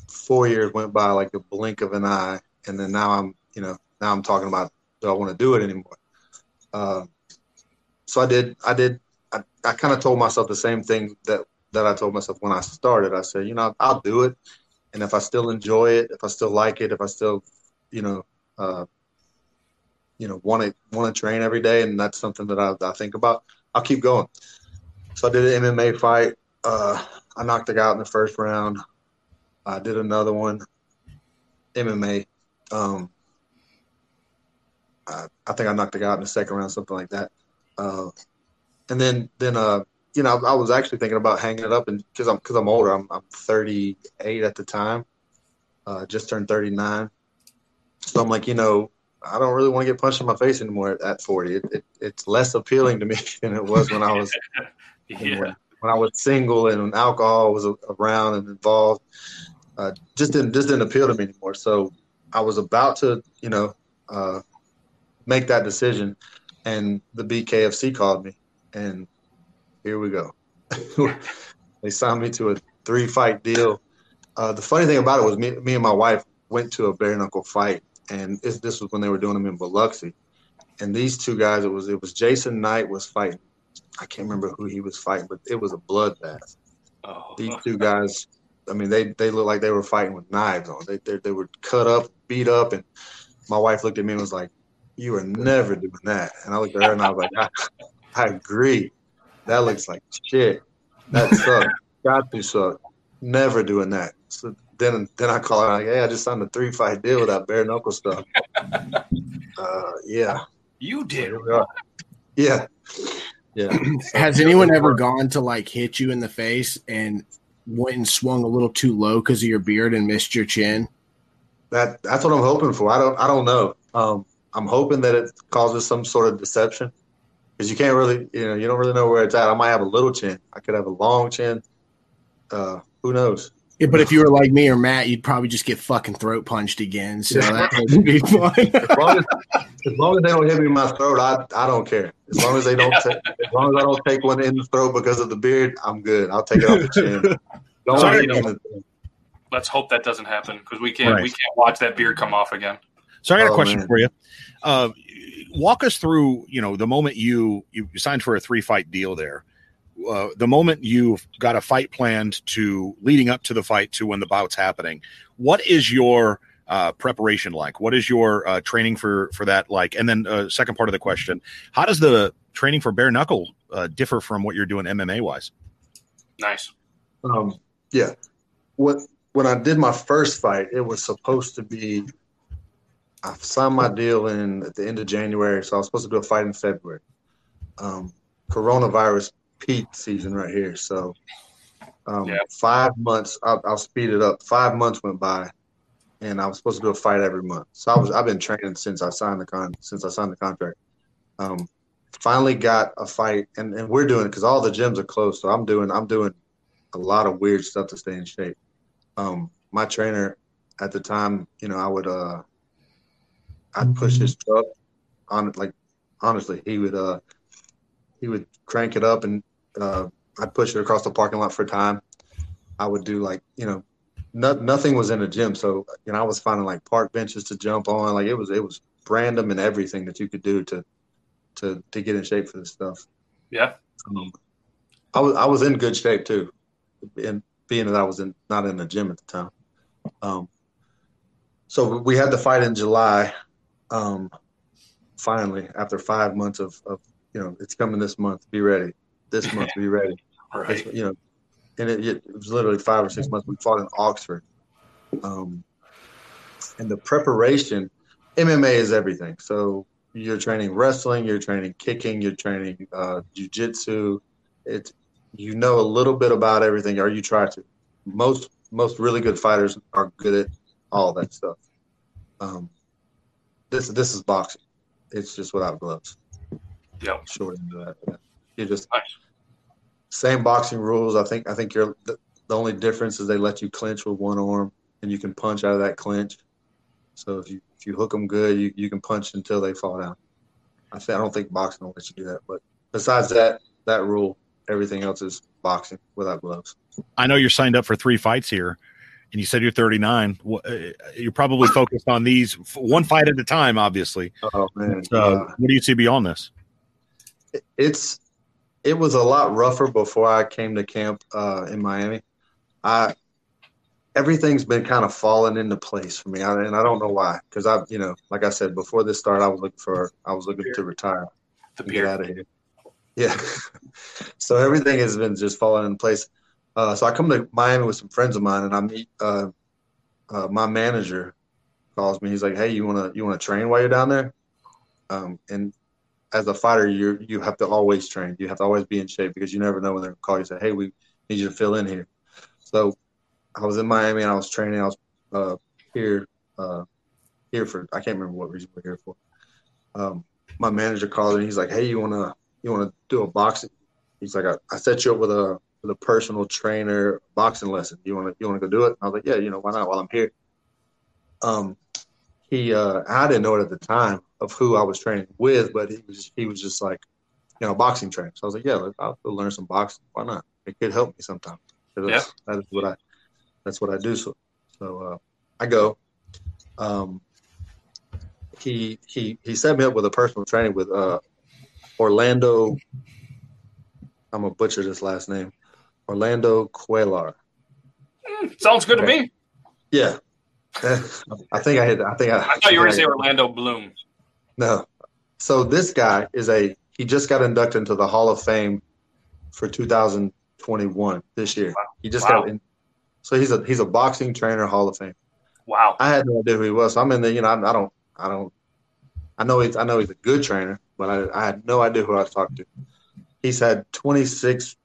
[SPEAKER 6] Four years went by like the blink of an eye, and then now I'm, you know, now I'm talking about do I want to do it anymore? Uh, so I did. I did. I, I kind of told myself the same thing that that I told myself when I started. I said, you know, I'll do it, and if I still enjoy it, if I still like it, if I still, you know, uh, you know, want to want to train every day, and that's something that I, I think about. I'll keep going. So I did an MMA fight. Uh, I knocked the guy out in the first round. I did another one, MMA. Um, I, I think I knocked the guy out in the second round, something like that. Uh, and then, then, uh, you know, I, I was actually thinking about hanging it up, and because I'm because I'm older, I'm I'm 38 at the time, uh, just turned 39. So I'm like, you know, I don't really want to get punched in my face anymore at 40. It, it, it's less appealing to me than it was when I was
[SPEAKER 1] Yeah.
[SPEAKER 6] when, when I was single and when alcohol was around and involved. Uh, just didn't just didn't appeal to me anymore. So I was about to, you know, uh, make that decision, and the BKFC called me, and here we go. they signed me to a three fight deal. Uh, the funny thing about it was me, me and my wife went to a bare knuckle fight, and this, this was when they were doing them in Biloxi. And these two guys, it was it was Jason Knight was fighting. I can't remember who he was fighting, but it was a bloodbath.
[SPEAKER 1] Oh.
[SPEAKER 6] These two guys, I mean, they they looked like they were fighting with knives on. They they, they were cut up, beat up, and my wife looked at me and was like, "You are never doing that." And I looked at her and I was like, "I, I agree. That looks like shit. That sucks. Got to suck. Never doing that." So then then I call her like, "Hey, I just signed a three fight deal with that bare knuckle stuff." uh, yeah,
[SPEAKER 1] You did.
[SPEAKER 6] here we. Yeah, yeah.
[SPEAKER 2] Has anyone ever gone to like hit you in the face and went and swung a little too low because of your beard and missed your chin?
[SPEAKER 6] That that's what I'm hoping for. I don't I don't know. Um, I'm hoping that it causes some sort of deception because you can't really you know you don't really know where it's at. I might have a little chin. I could have a long chin. Uh, who knows?
[SPEAKER 2] Yeah, but if you were like me or Matt, you'd probably just get fucking throat punched again. So that would be fun.
[SPEAKER 6] As long as, as long as they don't hit me in my throat, I I don't care. As long as they don't ta- as long as I don't take one in the throat because of the beard, I'm good. I'll take it off the chin. Don't
[SPEAKER 1] Sorry,
[SPEAKER 6] hit me in the
[SPEAKER 1] Let's hope that doesn't happen because we can't
[SPEAKER 4] Right.
[SPEAKER 1] we can't watch that beard come off again.
[SPEAKER 4] So I got a
[SPEAKER 6] Oh,
[SPEAKER 4] question
[SPEAKER 6] man.
[SPEAKER 4] for you. Uh, walk us through, you know, the moment you you signed for a three fight deal there. Uh, the moment you've got a fight planned to leading up to the fight to when the bout's happening. What is your uh, preparation like? What is your uh, training for for that like? And then uh, second part of the question: How does the training for bare knuckle uh, differ from what you're doing MMA wise?
[SPEAKER 1] Nice.
[SPEAKER 6] Um, yeah. What when I did my first fight, it was supposed to be. I signed my deal in at the end of January, so I was supposed to do a fight in February. Um, coronavirus peak season right here, so um,
[SPEAKER 1] Yeah.
[SPEAKER 6] five months. I'll, I'll speed it up. Five months went by, and I was supposed to do a fight every month. So I was I've been training since I signed the con since I signed the contract. Um, finally got a fight, and, and we're doing it because all the gyms are closed. So I'm doing I'm doing a lot of weird stuff to stay in shape. Um, my trainer at the time, you know, I would uh, I'd push his truck on like honestly, he would uh, he would crank it up and uh, I'd push it across the parking lot for a time. I would do like you know, no, nothing was in the gym, so you know I was finding like park benches to jump on. Like it was it was random and everything that you could do to to to get in shape for this stuff.
[SPEAKER 1] Yeah.
[SPEAKER 6] Um, I was I was in good shape too, and being that I was in not in the gym at the time. Um, so we had the fight in July. Um, finally, after five months of, of you know, it's coming this month. Be ready. This month, be ready.
[SPEAKER 1] Right.
[SPEAKER 6] It's, you know, and it, it was literally five or six months. We fought in Oxford, um, and the preparation. MMA is everything. So you're training wrestling, you're training kicking, you're training uh, jujitsu. It's you know a little bit about everything, or you try to. Most most really good fighters are good at all that stuff. Um, this this is boxing. It's just without gloves.
[SPEAKER 1] Yeah.
[SPEAKER 6] Short into that. You just
[SPEAKER 1] Nice.
[SPEAKER 6] same boxing rules. I think I think you're the, the only difference is they let you clinch with one arm and you can punch out of that clinch. So if you if you hook them good, you, you can punch until they fall down. I think I don't think boxing will let you do that. But besides that that rule, everything else is boxing without gloves.
[SPEAKER 4] I know you're signed up for three fights here, and you said you're 39. Uh, You're probably focused on these one fight at a time, obviously.
[SPEAKER 6] Oh man,
[SPEAKER 4] So,
[SPEAKER 6] uh,
[SPEAKER 4] what do you see beyond this?
[SPEAKER 6] it's it was a lot rougher before I came to camp uh, in Miami. I everything's been kind of falling into place for me, I, and I don't know why. Because I, you know, like I said before this started, I was looking for I was looking to retire, to get out of here. Yeah, so everything has been just falling in place. Uh, so I come to Miami with some friends of mine, and I meet uh, uh, my manager. Calls me. He's like, "Hey, you wanna you wanna train while you're down there?" Um, and as a fighter, you you have to always train. You have to always be in shape because you never know when they're gonna call you say, "Hey, we need you to fill in here." So I was in Miami and I was training. I was uh, here uh, here for I can't remember what reason we're here for. Um, my manager called and he's like, "Hey, you wanna you wanna do a boxing?" He's like, "I, I set you up with a with a personal trainer boxing lesson. You wanna you wanna go do it?" I was like, "Yeah, you know why not? While I'm here." Um, he uh, I didn't know it at the time of who I was training with, but he was he was just like, you know, boxing trainer. So I was like, yeah, I'll go learn some boxing. Why not? It could help me sometime. 'Cause that's, that is what I that's what I do. So so uh, I go. Um, he he he set me up with a personal training with uh, Orlando. I'm gonna butcher this last name. Orlando Cuellar.
[SPEAKER 1] Sounds good to me.
[SPEAKER 6] Yeah. I think I had. I think I.
[SPEAKER 1] I thought you were going to say Orlando Bloom.
[SPEAKER 6] No. So this guy is a he just got inducted into the Hall of Fame for 2021 this year. He just
[SPEAKER 1] Wow.
[SPEAKER 6] got in. So he's a he's a boxing trainer Hall of Fame.
[SPEAKER 1] Wow.
[SPEAKER 6] I had no idea who he was. So I'm in the. You know, I, I don't I don't I know he's I know he's a good trainer, but I, I had no idea who I was talking to. He's had 26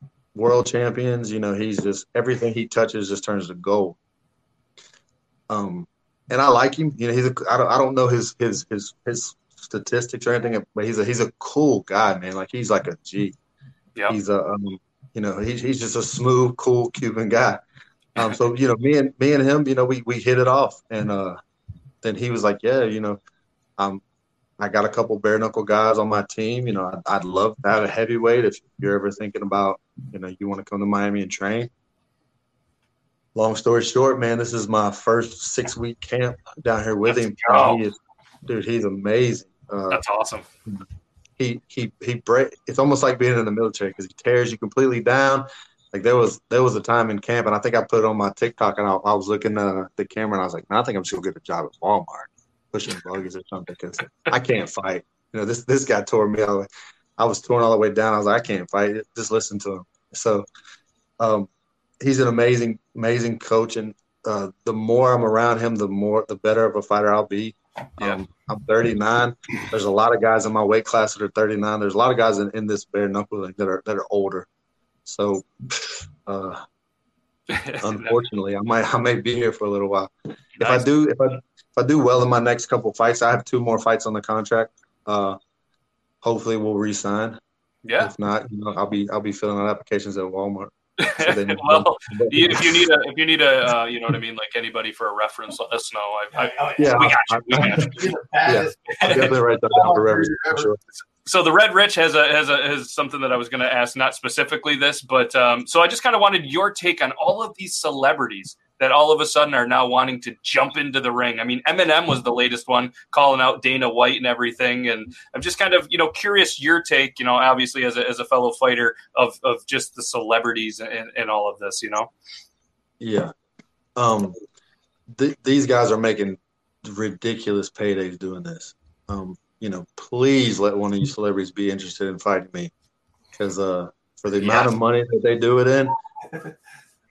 [SPEAKER 6] world champions, you know, he's just everything he touches just turns to gold. Um and I like him. You know, he's a I don't I don't know his his his his statistics or anything, but he's a he's a cool guy, man. Like he's like a G.
[SPEAKER 1] Yeah.
[SPEAKER 6] He's a um, you know, he's he's just a smooth, cool Cuban guy. Um, so you know, me and me and him, you know, we we hit it off, and uh, then he was like, yeah, you know, um, I got a couple bare knuckle guys on my team. You know, I'd, I'd love to have a heavyweight if you're ever thinking about, you know, you want to come to Miami and train. Long story short, man, this is my first six week camp down here with
[SPEAKER 1] Let's
[SPEAKER 6] him. He is, dude, he's amazing. Uh,
[SPEAKER 1] That's awesome.
[SPEAKER 6] he he he break. It's almost like being in the military because he tears you completely down. Like there was there was a time in camp, and I think I put it on my TikTok, and I, I was looking at the camera, and I was like, "Man, I think I'm just gonna get a job at Walmart, pushing buggies or something, because I can't fight." You know, this this guy tore me all. I was torn all the way down. I was like, I can't fight. Just listen to him. So, um, he's an amazing, amazing coach, and uh, the more I'm around him, the more the better of a fighter I'll be.
[SPEAKER 1] Yeah.
[SPEAKER 6] Um, I'm 39. There's a lot of guys in my weight class that are 39. There's a lot of guys in, in this bare knuckle that are that are older. So, uh, unfortunately, I might I may be here for a little while. If
[SPEAKER 1] Nice.
[SPEAKER 6] I do if I if I do well in my next couple fights, I have two more fights on the contract. Uh, hopefully, we'll re-sign.
[SPEAKER 1] Yeah.
[SPEAKER 6] If not, you know, I'll be I'll be filling out applications at Walmart. So
[SPEAKER 1] well, if you need a, if you need a, uh, you know what I mean, like anybody for a reference, let us know. I, I,
[SPEAKER 3] Oh,
[SPEAKER 6] Yeah,
[SPEAKER 1] we got you. We got you.
[SPEAKER 3] You're the
[SPEAKER 6] definitely write that down for reference. for sure.
[SPEAKER 1] So the Red Rich has a has a has something that I was going to ask, not specifically this, but um, so I just kind of wanted your take on all of these celebrities that all of a sudden are now wanting to jump into the ring. I mean, Eminem was the latest one, calling out Dana White and everything, and I'm just kind of you know curious your take, you know, obviously as a as a fellow fighter of of just the celebrities and, and all of this, you know.
[SPEAKER 6] Yeah. Um, th- these guys are making ridiculous paydays doing this. Um, you know, please let one of you celebrities be interested in fighting me, because uh, for the amount of money that they do it in,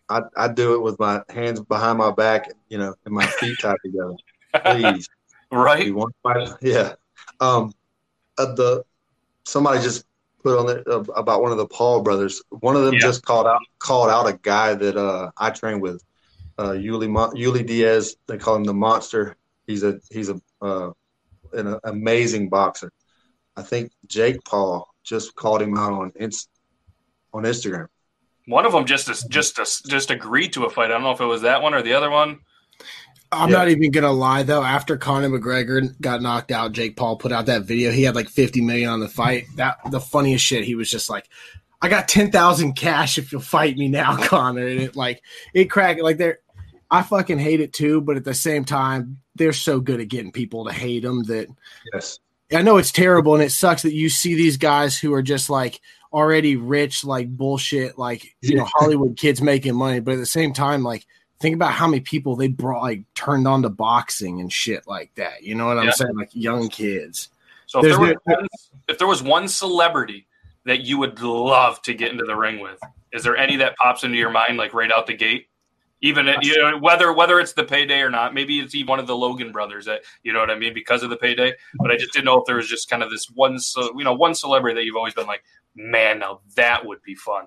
[SPEAKER 6] I I do it with my hands behind my back, you know, and my feet tied together. Please.
[SPEAKER 1] Right?
[SPEAKER 6] You want to? Yeah. Um, uh, the somebody just put on there uh, about one of the Paul brothers. One of them
[SPEAKER 1] Yeah.
[SPEAKER 6] just called out called out a guy that uh, I train with, uh, Yuli Mon- Yuli Diaz. They call him the Monster. He's a he's a uh, an amazing boxer. I think Jake Paul just called him out on Inst- on Instagram.
[SPEAKER 1] One of them just just just agreed to a fight. I don't know if it was that one or the other one.
[SPEAKER 2] I'm
[SPEAKER 6] Yeah.
[SPEAKER 2] not even gonna lie though. After Conor McGregor got knocked out, Jake Paul put out that video. He had like 50 million on the fight. That the funniest shit. He was just like, "I got 10,000 cash if you'll fight me now, Conor." And it like it cracked like they're. I fucking hate it too, but at the same time, they're so good at getting people to hate them that
[SPEAKER 6] Yes.
[SPEAKER 2] I know it's terrible and it sucks that you see these guys who are just like already rich, like bullshit, like you know, Hollywood kids making money. But at the same time, like think about how many people they brought like turned on to boxing and shit like that. You know what I'm
[SPEAKER 1] Yeah.
[SPEAKER 2] saying? Like young kids.
[SPEAKER 1] So if there, was
[SPEAKER 2] no-
[SPEAKER 1] if there was one celebrity that you would love to get into the ring with, is there any that pops into your mind like right out the gate? Even you know whether whether it's the payday or not, maybe it's even one of the Logan brothers that you know what I mean because of the payday. But I just didn't know if there was just kind of this one, ce- you know, one celebrity that you've always been like, man, now that would be fun.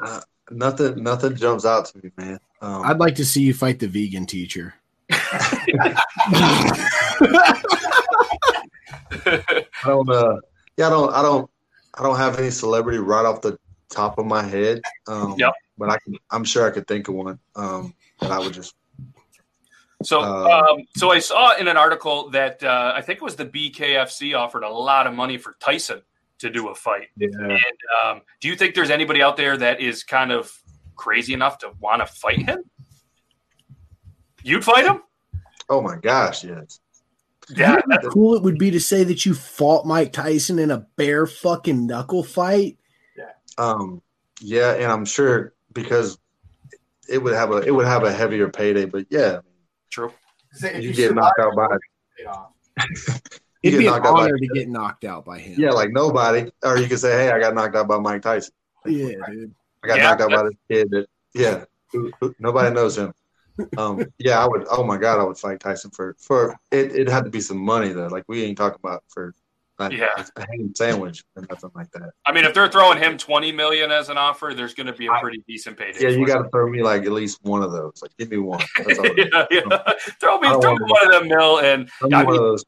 [SPEAKER 6] Uh, nothing nothing jumps out to me, man. Um,
[SPEAKER 2] I'd like to see you fight the vegan teacher.
[SPEAKER 6] I don't. Uh, yeah, I don't. I don't. I don't have any celebrity right off the top of my head. Um,
[SPEAKER 1] Yep.
[SPEAKER 6] But I can. I'm sure I could think of one. Um, that I would just.
[SPEAKER 1] So,
[SPEAKER 6] Uh,
[SPEAKER 1] um, so I saw in an article that uh, I think it was the BKFC offered a lot of money for Tyson to do a fight.
[SPEAKER 6] Yeah.
[SPEAKER 1] And um, do you think there's anybody out there that is kind of crazy enough to want to fight him? You'd fight him?
[SPEAKER 6] Oh my gosh! Yes.
[SPEAKER 1] Yeah.
[SPEAKER 2] How cool it would be to say that you fought Mike Tyson in a bare fucking knuckle fight.
[SPEAKER 6] Um. Yeah, and I'm sure because it would have a it would have a heavier payday. But yeah,
[SPEAKER 1] True.
[SPEAKER 3] Say, if
[SPEAKER 6] you get knocked out by
[SPEAKER 3] it off.
[SPEAKER 6] you
[SPEAKER 2] It'd
[SPEAKER 6] get
[SPEAKER 2] be an
[SPEAKER 6] knocked out by
[SPEAKER 2] honor to get knocked out by him.
[SPEAKER 6] yeah, like nobody. Or you could say, hey, I got knocked out by Mike Tyson.
[SPEAKER 2] yeah, dude.
[SPEAKER 6] I got
[SPEAKER 1] Yeah,
[SPEAKER 6] knocked out by this kid that yeah, who, who, nobody knows him. Um, yeah, I would. Oh my god, I would fight Tyson for for it. It had to be some money though. Like we ain't talking about for like
[SPEAKER 1] Yeah.
[SPEAKER 6] a ham sandwich or nothing like that.
[SPEAKER 1] I mean, if they're throwing him 20 million as an offer, there's going to be a pretty decent payday.
[SPEAKER 6] Yeah, you got to throw me like at least one of those. Like give me one. That's all.
[SPEAKER 1] yeah, yeah. Throw me, throw me one of them mill and
[SPEAKER 6] Throw me
[SPEAKER 1] I
[SPEAKER 6] one of those.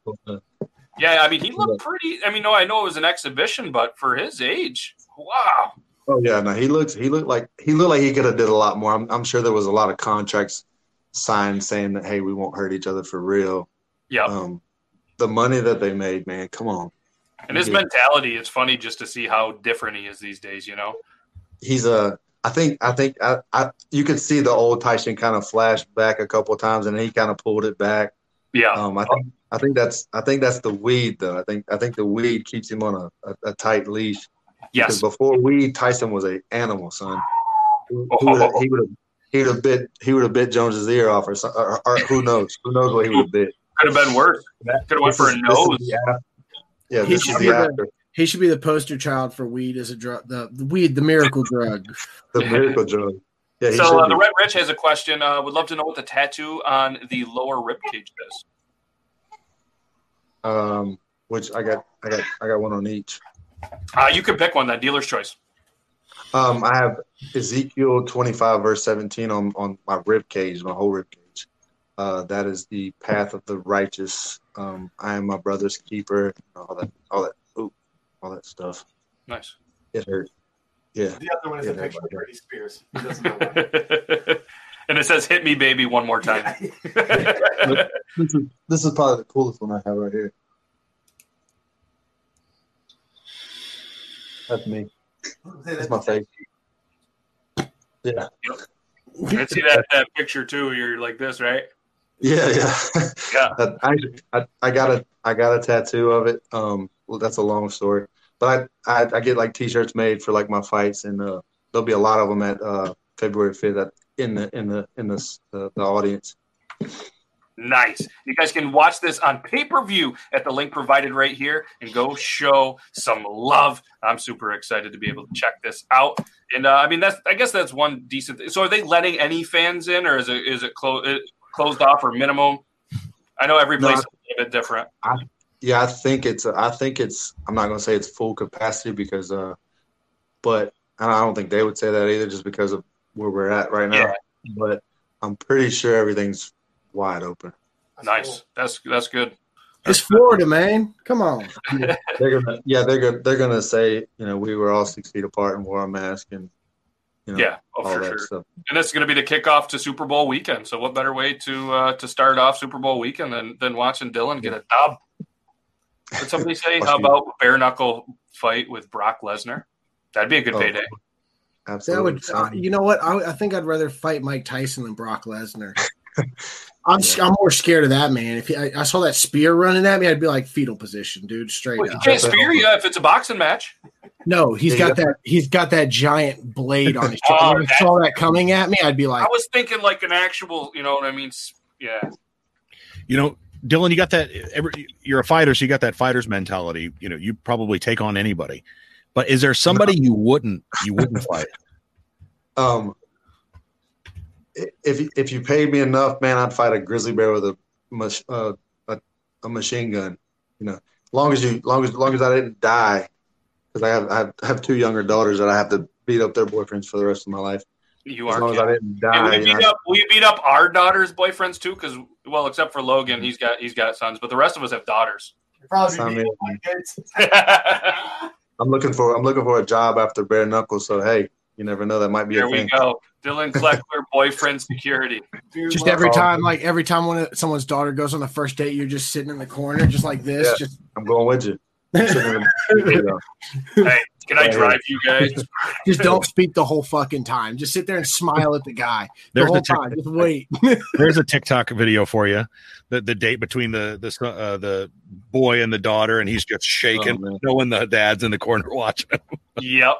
[SPEAKER 1] Yeah, I mean, he looked pretty. I mean, no, I know it was an exhibition, but for his age, wow.
[SPEAKER 6] Oh yeah, no, he looks. He looked like he looked like he could have did a lot more. I'm, I'm sure there was a lot of contracts signed saying that hey, we won't hurt each other for real.
[SPEAKER 1] Yeah,
[SPEAKER 6] Um, the money that they made, man, come on.
[SPEAKER 1] and his mentality, it's funny just to see how different he is these days. You know.
[SPEAKER 6] he's a I think I think I, I you could see the old Tyson kind of flash back a couple of times and he kind of pulled it back.
[SPEAKER 1] Yeah.
[SPEAKER 6] Um, I think I think that's I think that's the weed though. I think I think the weed keeps him on a, a, a tight leash.
[SPEAKER 1] Yes.
[SPEAKER 6] Because before weed, Tyson was a animal, son. He would have he would have he would have bit he would have bit Jones's ear off or, some, or, or who knows who knows what he would have bit.
[SPEAKER 1] Could have been worse. Could have went for a
[SPEAKER 6] This is-
[SPEAKER 1] nose.
[SPEAKER 6] the after. Yeah,
[SPEAKER 2] He
[SPEAKER 6] this
[SPEAKER 2] should
[SPEAKER 6] is
[SPEAKER 2] be
[SPEAKER 6] the
[SPEAKER 2] the-
[SPEAKER 6] after.
[SPEAKER 2] He should be the poster child for weed as a drug. The, the weed, the miracle drug.
[SPEAKER 6] The miracle drug. Yeah,
[SPEAKER 1] So uh, the. Red Rich has a question. Uh, would love to know what the tattoo on the lower rib cage is.
[SPEAKER 6] Um, which I got, I got, I got one on each.
[SPEAKER 1] Uh, you can pick one. That dealer's choice.
[SPEAKER 6] Um, I have Ezekiel twenty five verse seventeen on on my rib cage, my whole rib cage. Uh, that is the path of the righteous. Um, I am my brother's keeper. All that, all that, ooh, all that stuff.
[SPEAKER 1] Nice.
[SPEAKER 6] It hurt. Yeah,
[SPEAKER 3] The other one is a picture of. Britney Spears. He doesn't know why.
[SPEAKER 1] and it says "Hit me, baby" one more time.
[SPEAKER 6] this is this is probably the coolest one I have right here. That's me. That's my face. Yeah,
[SPEAKER 1] I see that, that picture too. You're like this, right?
[SPEAKER 6] yeah, yeah.
[SPEAKER 1] Yeah.
[SPEAKER 6] I, I I got a I got a tattoo of it. Um, well, that's a long story, but I, I I get like T-shirts made for like my fights, and uh, there'll be a lot of them at uh February fifth at in the in the in the the, the audience.
[SPEAKER 1] Nice. You guys can watch this on pay per view at the link provided right here and go show some love. I'm super excited to be able to check this out. And uh, I mean, that's I guess that's one decent. Thing. So, are they letting any fans in, or is it is it, clo- it closed off or minimum? I know every place
[SPEAKER 6] No.
[SPEAKER 1] is a little bit different.
[SPEAKER 6] Yeah, I think it's I think it's I'm not gonna say it's full capacity because uh, but I don't think they would say that either, just because of where we're at right now.
[SPEAKER 1] Yeah.
[SPEAKER 6] But I'm pretty sure everything's wide open.
[SPEAKER 1] Nice. That's that's good.
[SPEAKER 2] It's Florida, man. Come on.
[SPEAKER 6] They're gonna yeah they're gonna they're gonna say you know we were all six feet apart and wore a mask and you know
[SPEAKER 1] Yeah, oh,
[SPEAKER 6] all
[SPEAKER 1] for
[SPEAKER 6] that
[SPEAKER 1] sure.
[SPEAKER 6] stuff.
[SPEAKER 1] And this is going to be the kickoff to Super Bowl weekend. So, what better way to uh, to start off Super Bowl weekend than than watching Dylan get a dub? Did somebody say how about bare knuckle fight with Brock Lesnar? That'd be a good
[SPEAKER 6] Oh,
[SPEAKER 1] payday.
[SPEAKER 2] That
[SPEAKER 6] Absolutely.
[SPEAKER 2] would, uh, you know what? I, I think I'd rather fight Mike Tyson than Brock Lesnar. I'm I'm more scared of that man. If he, I, I saw that spear running at me, I'd be like fetal position, dude, straight
[SPEAKER 1] Well, he
[SPEAKER 2] up.
[SPEAKER 1] can't spear you if it's a boxing match.
[SPEAKER 2] No, he's
[SPEAKER 6] Yeah,
[SPEAKER 2] got that. He's got that giant blade on his.
[SPEAKER 1] Oh,
[SPEAKER 2] shoulder. When I saw that coming at me, I'd be like, I
[SPEAKER 1] was thinking like an actual, you know what I mean? Yeah.
[SPEAKER 4] You know, Dylan, you got that. Every, you're a fighter, so you got that fighter's mentality. You know, you probably take on anybody. But is there somebody you wouldn't you wouldn't fight?
[SPEAKER 6] Um, if if you paid me enough, man, I'd fight a grizzly bear with a uh, a, a machine gun. You know, long as you long as long as I didn't die, because I have I have, I have two younger daughters that I have to beat up their boyfriends for the rest of my life.
[SPEAKER 1] You
[SPEAKER 6] As
[SPEAKER 1] are.
[SPEAKER 6] long as I didn't
[SPEAKER 1] And will
[SPEAKER 6] die,
[SPEAKER 1] you
[SPEAKER 6] you
[SPEAKER 1] beat
[SPEAKER 6] know,
[SPEAKER 1] up? Will you beat up our daughters' boyfriends too? Because well, except for Logan, he's got he's got sons, but the rest of us have daughters.
[SPEAKER 3] You're probably
[SPEAKER 6] Sign me
[SPEAKER 3] beating
[SPEAKER 6] up.
[SPEAKER 3] my kids.
[SPEAKER 6] I'm looking for I'm looking for a job after bare knuckles. So hey, you never know that might be
[SPEAKER 1] There
[SPEAKER 6] a
[SPEAKER 1] we
[SPEAKER 6] thing.
[SPEAKER 1] go. Dylan Kleckler, boyfriend security.
[SPEAKER 3] Dude,
[SPEAKER 2] just every time, like every time when someone's daughter goes on the first date, you're just sitting in the corner, just like this.
[SPEAKER 6] Yeah.
[SPEAKER 2] Just
[SPEAKER 6] I'm going with you. Sitting in the-
[SPEAKER 1] Hey, can I drive you guys?
[SPEAKER 2] just don't speak the whole fucking time. Just sit there and smile at the guy the
[SPEAKER 4] There's
[SPEAKER 2] whole
[SPEAKER 4] the tic-
[SPEAKER 2] time. Just wait.
[SPEAKER 4] There's a TikTok video for you. The the date between the the uh, the boy and the daughter, and he's just shaking,
[SPEAKER 6] Oh, man.
[SPEAKER 4] knowing the dad's in the corner watching. him.
[SPEAKER 1] Yep.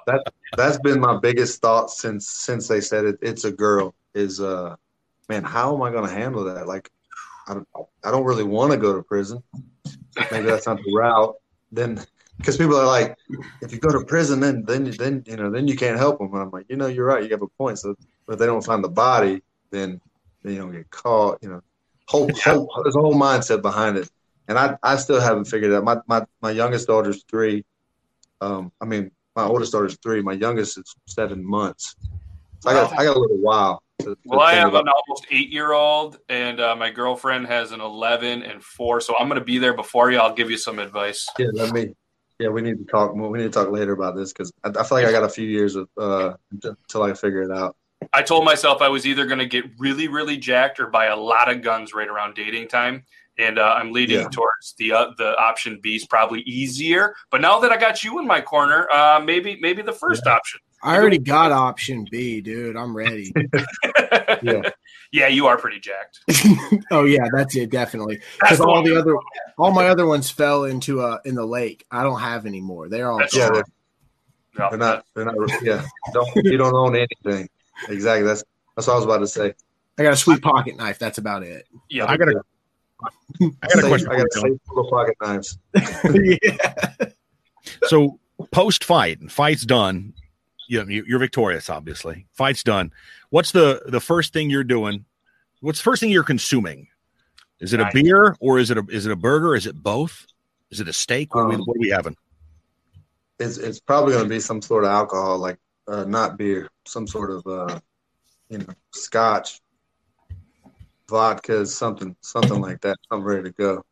[SPEAKER 6] that's been my biggest thought since since they said it, it's a girl is uh man how am i going to handle that like i don't, I don't really want to go to prison maybe that's not the route then because people are like if you go to prison then then you then you know then you can't help them and i'm like you know you're right you have a point so but if they don't find the body then then you don't get caught you know whole, whole there's a whole mindset behind it and i i still haven't figured it out my my, my youngest daughter's three um i mean my oldest daughter's three. My youngest is seven months. So I got I got a little while. To, to
[SPEAKER 1] Well, I have
[SPEAKER 6] about-
[SPEAKER 1] an almost eight year old, and uh, my girlfriend has an 11 and four. So I'm going to be there before you. I'll give you some advice.
[SPEAKER 6] yeah. Let me. Yeah, we need to talk more. We need to talk later about this because I, I feel like I got a few years of uh until I figure it out.
[SPEAKER 1] I told myself I was either going to get really, really jacked or buy a lot of guns right around dating time. And uh, I'm leading
[SPEAKER 6] Yeah.
[SPEAKER 1] towards the uh, the option B is probably easier. But now that I got you in my corner, uh, maybe maybe the first option.
[SPEAKER 2] I already got option B, dude. I'm ready.
[SPEAKER 6] Yeah.
[SPEAKER 1] Yeah, you are pretty jacked.
[SPEAKER 2] oh yeah, that's it, definitely. Because all the other, all my other ones fell into uh in the lake. I don't have any more. They're all
[SPEAKER 6] Yeah, they're-
[SPEAKER 1] Yeah,
[SPEAKER 6] They're not. They're not. Yeah. Don't you don't own anything. Exactly. That's that's what I was about to say.
[SPEAKER 2] I got a sweet pocket knife. That's about it.
[SPEAKER 1] Yeah,
[SPEAKER 4] I got a, I got a question.
[SPEAKER 6] I got a
[SPEAKER 4] for you,
[SPEAKER 6] safe full of pocket knives.
[SPEAKER 2] yeah.
[SPEAKER 4] So post fight, fight's done. You know, you- you're victorious, obviously. Fight's done. What's the the first thing you're doing? What's the first thing you're consuming? Is it a beer or is it a is it a burger? Is it both? Is it a steak? What, are, we,
[SPEAKER 6] Um,
[SPEAKER 4] what are we having?
[SPEAKER 6] It's it's probably going to be some sort of alcohol, like uh, not beer, some sort of uh, you know, scotch, vodka, something something like that. I'm ready to go.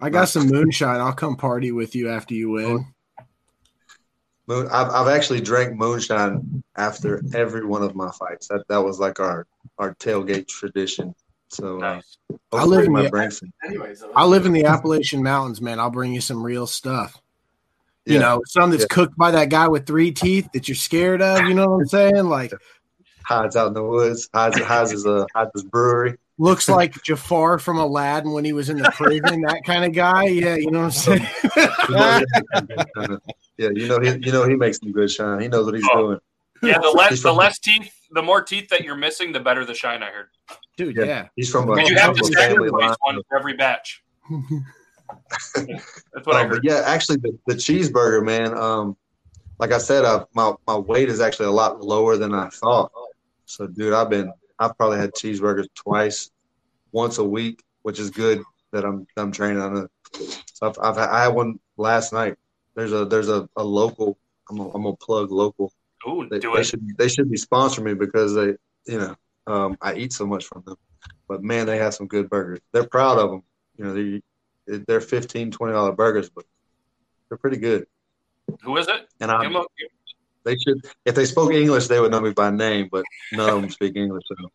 [SPEAKER 2] I got some moonshine. I'll come party with you after you win.
[SPEAKER 6] Moon, I've, I've actually drank moonshine after every one of my fights. That that was like our our tailgate tradition. So uh.
[SPEAKER 2] I live in
[SPEAKER 6] my
[SPEAKER 2] the-
[SPEAKER 6] brain
[SPEAKER 3] Anyways,
[SPEAKER 2] I live in the Appalachian Mountains, man. I'll bring you some real stuff. You
[SPEAKER 6] Yeah.
[SPEAKER 2] know, some that's
[SPEAKER 6] Yeah.
[SPEAKER 2] cooked by that guy with three teeth that you're scared of. You know what I'm saying? Like,
[SPEAKER 6] hides out in the woods. Hides hides his uh hides his brewery.
[SPEAKER 2] looks like Jafar from Aladdin when he was in the prison. that kind of guy. Yeah, you know what I'm saying?
[SPEAKER 6] yeah, you know he you know he makes some good shine. He knows what he's
[SPEAKER 1] Oh.
[SPEAKER 6] doing.
[SPEAKER 1] Yeah, the less the less teeth, the more teeth that you're missing, the better the shine. I heard.
[SPEAKER 2] Dude,
[SPEAKER 6] Yeah.
[SPEAKER 2] yeah.
[SPEAKER 6] He's from a,
[SPEAKER 1] Because you have to
[SPEAKER 6] a family
[SPEAKER 1] sacrifice
[SPEAKER 6] line.
[SPEAKER 1] one for every batch. That's what I
[SPEAKER 6] Um,
[SPEAKER 1] heard.
[SPEAKER 6] yeah, actually, the, the cheeseburger, man. Um, like I said, uh, my my weight is actually a lot lower than I thought. So, dude, I've been I've probably had cheeseburgers twice, once a week, which is good that I'm I'm training on it. So I've, I've I had one last night. There's a there's a, a local. I'm gonna, I'm gonna plug local.
[SPEAKER 1] Ooh,
[SPEAKER 6] They,
[SPEAKER 1] do
[SPEAKER 6] they
[SPEAKER 1] it.
[SPEAKER 6] should they should be sponsoring me because they you know um, I eat so much from them. But man, they have some good burgers. They're proud of them. You know, they they're 15 20 dollar burgers, but they're pretty good.
[SPEAKER 1] Who is it?
[SPEAKER 6] And I they should if they spoke English, they would know me by name, but none of them speak English. So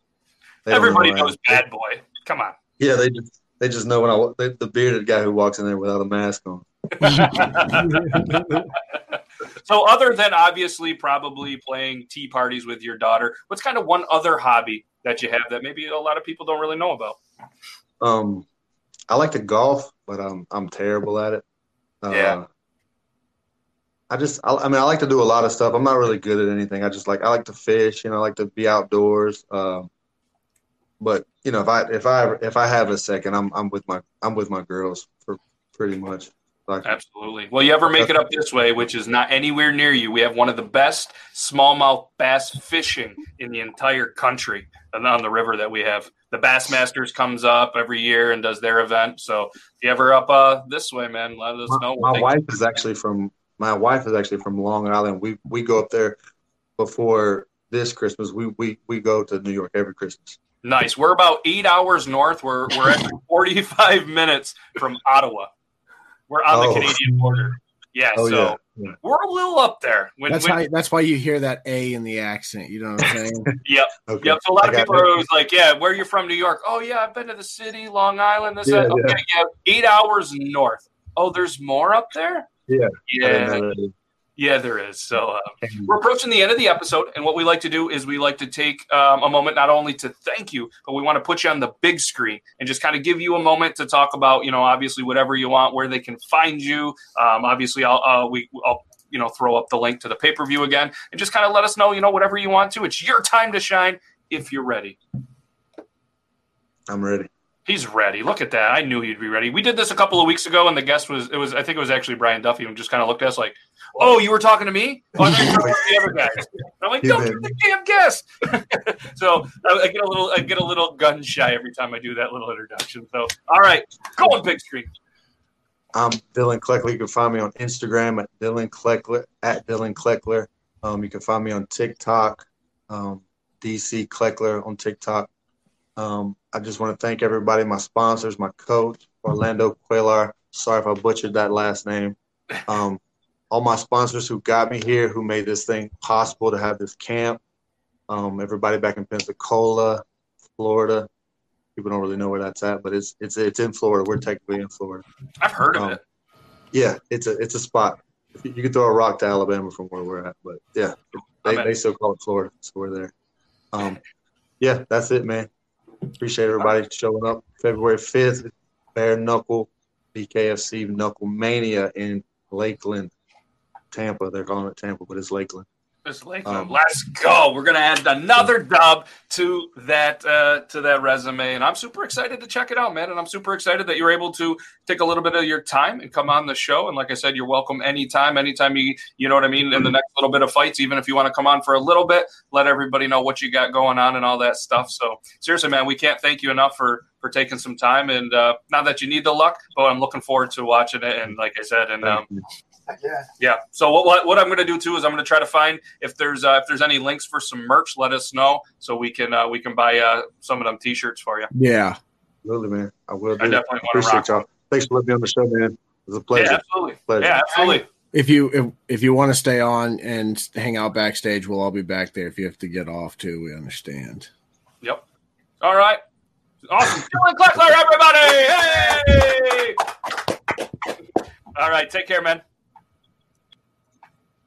[SPEAKER 1] Everybody
[SPEAKER 6] know
[SPEAKER 1] knows. Bad Boy. Come on.
[SPEAKER 6] Yeah, they just they just know when I the bearded guy who walks in there without a mask on.
[SPEAKER 1] So, other than obviously probably playing tea parties with your daughter, what's kind of one other hobby that you have that maybe a lot of people don't really know about?
[SPEAKER 6] Um, I like to golf, but I'm I'm terrible at it. Uh,
[SPEAKER 1] Yeah.
[SPEAKER 6] I just I, I mean I like to do a lot of stuff. I'm not really good at anything. I just like I like to fish. You know, I like to be outdoors. Um, but you know, if I if I if I have a second, I'm I'm with my I'm with my girls for pretty much.
[SPEAKER 1] Absolutely. Well, you ever make it up this way, which is not anywhere near you, we have one of the best smallmouth bass fishing in the entire country and on the river that we have. The Bassmasters comes up every year and does their event. So if you ever up uh, this way, man, let us know.
[SPEAKER 6] my, my wife is actually from my wife is actually from Long Island. We we go up there before this Christmas. We we we go to New York every Christmas.
[SPEAKER 1] Nice. We're about eight hours north. We're we're at 45 minutes from Ottawa. We're on the
[SPEAKER 6] Oh.
[SPEAKER 1] Canadian border. Yeah,
[SPEAKER 6] Oh
[SPEAKER 1] so
[SPEAKER 6] yeah. yeah.
[SPEAKER 1] we're a little up there. When,
[SPEAKER 2] That's
[SPEAKER 1] when-
[SPEAKER 2] why. That's why you hear that A in the accent. You know what I'm saying?
[SPEAKER 1] Yep.
[SPEAKER 6] Okay.
[SPEAKER 1] Yep. So a lot
[SPEAKER 6] I
[SPEAKER 1] of people
[SPEAKER 6] it.
[SPEAKER 1] are always like, "Yeah, where you from? New York? Oh yeah, I've been to the city, Long Island. This,
[SPEAKER 6] Yeah,
[SPEAKER 1] okay, yeah. eight hours north. Oh, there's more up there.
[SPEAKER 6] Yeah.
[SPEAKER 1] Yeah,
[SPEAKER 6] didn't know that.
[SPEAKER 1] Yeah, there is. So uh, we're approaching the end of the episode, and what we like to do is we like to take um, a moment not only to thank you, but we want to put you on the big screen and just kind of give you a moment to talk about, you know, obviously whatever you want, where they can find you. Um, obviously, I'll uh, we I'll you know throw up the link to the pay per view again, and just kind of let us know, you know, whatever you want to. It's your time to shine if you're ready.
[SPEAKER 6] I'm ready.
[SPEAKER 1] He's ready. Look at that. I knew he'd be ready. We did this a couple of weeks ago, and the guest was it was I think it was actually Brian Duffy, who just kind of looked at us like, "Oh, you were talking to me? Oh, I thought you were talking to the other guys." And I'm like,
[SPEAKER 6] don't
[SPEAKER 1] you're the damn guest." so I, get a little I get a little gun shy every time I do that little introduction. So all right, go on big screen.
[SPEAKER 6] I'm Dylan Kleckler. You can find me on Instagram at Dylan Kleckler at Dylan Kleckler. Um, you can find me on TikTok, um, DC Kleckler on TikTok. Um, I just want to thank everybody, my sponsors, my coach, Orlando Cuellar. Sorry if I butchered that last name. All my sponsors who got me here, who made this thing possible to have this camp. Um, everybody back in Pensacola, Florida. People don't really know where that's at, but it's it's it's in Florida. We're technically in Florida.
[SPEAKER 1] I've heard of
[SPEAKER 6] Um,
[SPEAKER 1] it.
[SPEAKER 6] Yeah, it's a it's a spot. You can throw a rock to Alabama from where we're at, but yeah, they, they still call it Florida, so we're there. Um, yeah, that's it, man. Appreciate everybody showing up. February fifth, Bare Knuckle BKFC Knuckle Mania in Lakeland. Tampa. They're calling it Tampa, but it's Lakeland.
[SPEAKER 1] It's Lakeland.
[SPEAKER 6] Um,
[SPEAKER 1] Let's go. We're gonna add another dub to that uh, to that resume, and I'm super excited to check it out, man. And I'm super excited that you're able to take a little bit of your time and come on the show. And like I said, you're welcome anytime. Anytime you you know what I mean. In the next little bit of fights, even if you want to come on for a little bit, let everybody know what you got going on and all that stuff. So seriously, man, we can't thank you enough for for taking some time. And uh, not that you need the luck, but I'm looking forward to watching it. And like I said, and um,
[SPEAKER 3] yeah.
[SPEAKER 1] yeah. So what, what what I'm going to do too is I'm going to try to find if there's uh, if there's any links for some merch. Let us know so we can uh, we can buy uh, some of them T-shirts for you.
[SPEAKER 2] Yeah.
[SPEAKER 6] Really, man. I will.
[SPEAKER 1] I
[SPEAKER 6] do.
[SPEAKER 1] definitely want to
[SPEAKER 6] Appreciate
[SPEAKER 1] rock.
[SPEAKER 6] y'all. Thanks for letting me on the show, man. It was a pleasure.
[SPEAKER 1] Yeah, absolutely.
[SPEAKER 6] Pleasure.
[SPEAKER 1] Yeah, absolutely.
[SPEAKER 2] If you if, if you want to stay on and hang out backstage, we'll all be back there. If you have to get off too, we understand.
[SPEAKER 1] Yep. All right. Awesome. Dylan Kleckler, everybody. Hey. All right. Take care, man.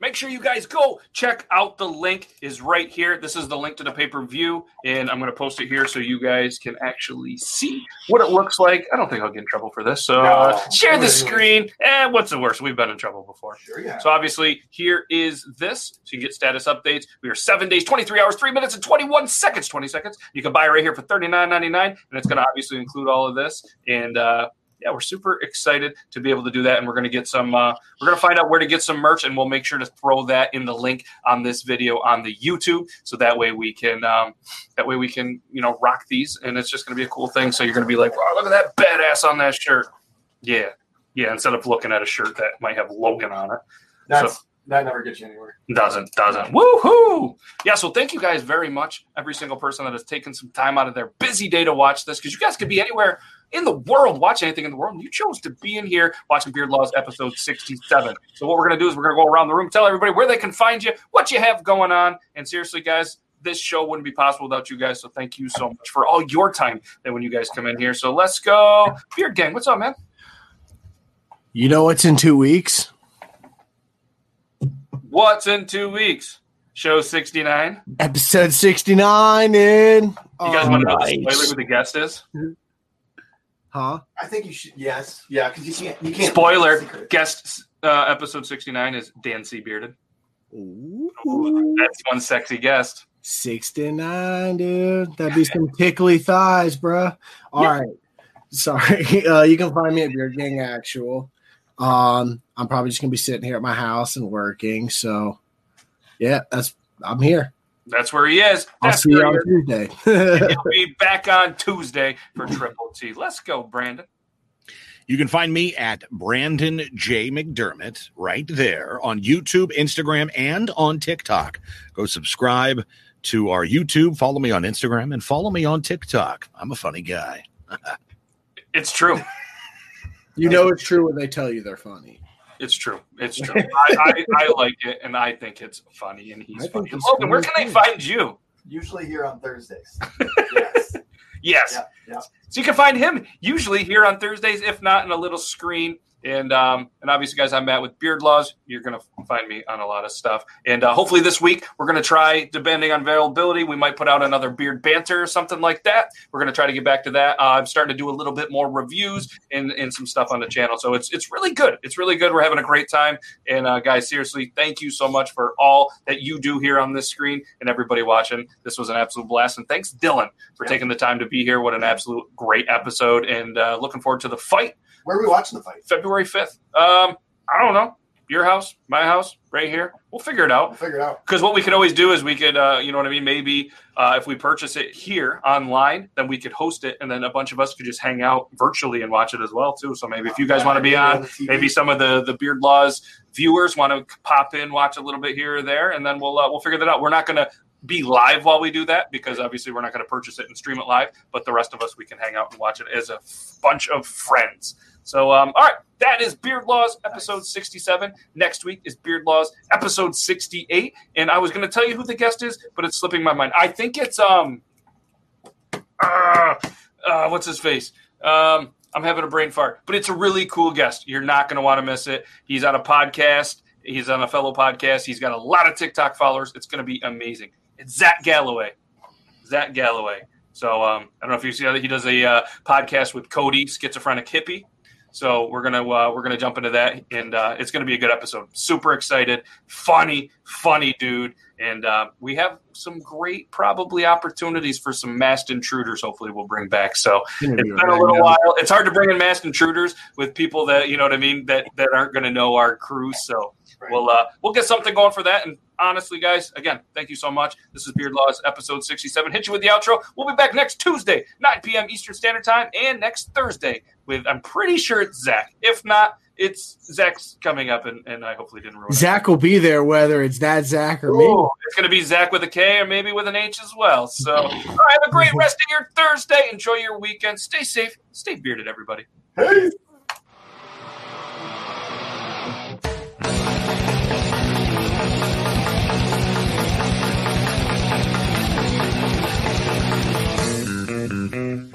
[SPEAKER 1] Make sure you guys go check out the link is right here. This is the link to the pay-per-view, and I'm going to post it here so you guys can actually see what it looks like. I don't think I'll get in trouble for this. So uh,
[SPEAKER 3] No.
[SPEAKER 1] share the screen. And what's the worst? We've been in trouble before.
[SPEAKER 3] Sure, yeah.
[SPEAKER 1] So obviously, here is this. So you can get status updates. We are seven days, 23 hours, three minutes, and 21 seconds. 20 seconds. You can buy right here for $39.99, and it's going to obviously include all of this. And uh, yeah, we're super excited to be able to do that. And we're going to get some. Uh, we're going to find out where to get some merch, and we'll make sure to throw that in the link on this video on the YouTube, so that way we can. Um, that way we can, you know, rock these, and it's just going to be a cool thing. So you're going to be like, wow, look at that badass on that shirt. Yeah, yeah. Instead of looking at a shirt that might have Logan on it.
[SPEAKER 3] That's that never gets you anywhere.
[SPEAKER 1] Doesn't, doesn't. Woohoo! Yeah, so thank you guys very much. Every single person that has taken some time out of their busy day to watch this, because you guys could be anywhere in the world, watch anything in the world. And you chose to be in here watching Beard Laws episode 67. So what we're gonna do is we're gonna go around the room, tell everybody where they can find you, what you have going on. And seriously, guys, this show wouldn't be possible without you guys. So thank you so much for all your time that when you guys come in here. So let's go. Beard Gang, what's up, man?
[SPEAKER 2] You know what's in two weeks?
[SPEAKER 1] What's in two weeks? Show 69.
[SPEAKER 2] Episode sixty nine. In You
[SPEAKER 1] guys
[SPEAKER 2] Oh,
[SPEAKER 1] want to know the spoiler who the guest is?
[SPEAKER 2] huh?
[SPEAKER 3] I think you should. Yes. Yeah. Because you can't. You can't.
[SPEAKER 1] Spoiler:
[SPEAKER 3] Secret.
[SPEAKER 1] guest uh, episode sixty nine is Dan C. Bearded.
[SPEAKER 2] Ooh.
[SPEAKER 1] That's one sexy guest.
[SPEAKER 2] 69, dude. That'd be some tickly thighs, bruh. All right. Sorry. Uh, you can find me at Beard Gang Actual. Um, I'm probably just gonna be sitting here at my house and working. So yeah, that's I'm here.
[SPEAKER 1] That's where he is.
[SPEAKER 2] I'll see you on
[SPEAKER 1] he.
[SPEAKER 2] Tuesday.
[SPEAKER 1] He'll be back on Tuesday for Triple T. Let's go, Brandon.
[SPEAKER 4] You can find me at Brandon J. McDermott right there on YouTube, Instagram, and on TikTok. Go subscribe to our YouTube, follow me on Instagram, and follow me on TikTok. I'm a funny guy.
[SPEAKER 1] It's true.
[SPEAKER 2] You know it's true when they tell you they're funny.
[SPEAKER 1] It's true. It's true. I, I, I like it, and I think it's funny, and he's
[SPEAKER 2] I
[SPEAKER 1] funny.
[SPEAKER 2] he's
[SPEAKER 1] Logan, where
[SPEAKER 2] funny
[SPEAKER 1] can they
[SPEAKER 2] too.
[SPEAKER 1] find you?
[SPEAKER 3] Usually here on Thursdays. yes.
[SPEAKER 1] Yes.
[SPEAKER 3] Yeah. Yeah.
[SPEAKER 1] So you can find him usually here on Thursdays, if not in a little screen. And um, and obviously, guys, I'm Matt with Beard Laws. You're gonna find me on a lot of stuff. And uh, hopefully, this week we're gonna try, depending on availability, we might put out another beard banter or something like that. We're gonna try to get back to that. Uh, I'm starting to do a little bit more reviews and, and some stuff on the channel. So it's it's really good. It's really good. We're having a great time. And uh, guys, seriously, thank you so much for all that you do here on this screen and everybody watching. This was an absolute blast. And thanks, Dylan, for
[SPEAKER 3] Yeah.
[SPEAKER 1] taking the time to be here. What an absolute great episode. And uh, looking forward to the fight
[SPEAKER 3] Where are we watching the fight?
[SPEAKER 1] February 5th. Um, I don't know. Your house, my house, right here. We'll figure it out.
[SPEAKER 3] We'll figure it out.
[SPEAKER 1] Because what we could always do is we could, uh, you know what I mean? Maybe uh, if we purchase it here online, then we could host it, and then a bunch of us could just hang out virtually and watch it as well too. So maybe if you guys want to be on, maybe some of the the Beard Laws viewers want to pop in, watch a little bit here or there, and then we'll uh, we'll figure that out. We're not going to be live while we do that because obviously we're not going to purchase it and stream it live. But the rest of us, we can hang out and watch it as a bunch of friends. So, um, all right, that is Beard Laws episode 67. Next week is Beard Laws episode 68. And I was going to tell you who the guest is, but it's slipping my mind. I think it's, um, uh, uh, what's his face? Um, I'm having a brain fart, but it's a really cool guest. You're not going to want to miss it. He's on a podcast. He's on a fellow podcast. He's got a lot of TikTok followers. It's going to be amazing. It's Zach Galloway. Zach Galloway. So um, I don't know if you see that he does a uh, podcast with Cody, schizophrenic hippie. So we're gonna uh, we're gonna jump into that, and uh, it's gonna be a good episode. Super excited, funny, funny dude, and uh, we have some great probably opportunities for some masked intruders. Hopefully, we'll bring back. So it's been a little while. It's hard to bring in masked intruders with people that you know what I mean that that aren't gonna know our crew. So we'll uh, we'll get something going for that. And honestly, guys, again, thank you so much. This is Beard Laws episode sixty seven. Hit you with the outro. We'll be back next Tuesday, nine p.m. Eastern Standard Time, and next Thursday with I'm pretty sure it's Zach. If not, it's Zach's coming up, and, and I hopefully didn't ruin it.
[SPEAKER 2] Zach will be there, whether it's that Zach or me.
[SPEAKER 1] It's going to be Zach with a K or maybe with an H as well. So, all right, have a great rest of your Thursday. Enjoy your weekend. Stay safe. Stay bearded, everybody.
[SPEAKER 3] Hey. Mm-hmm.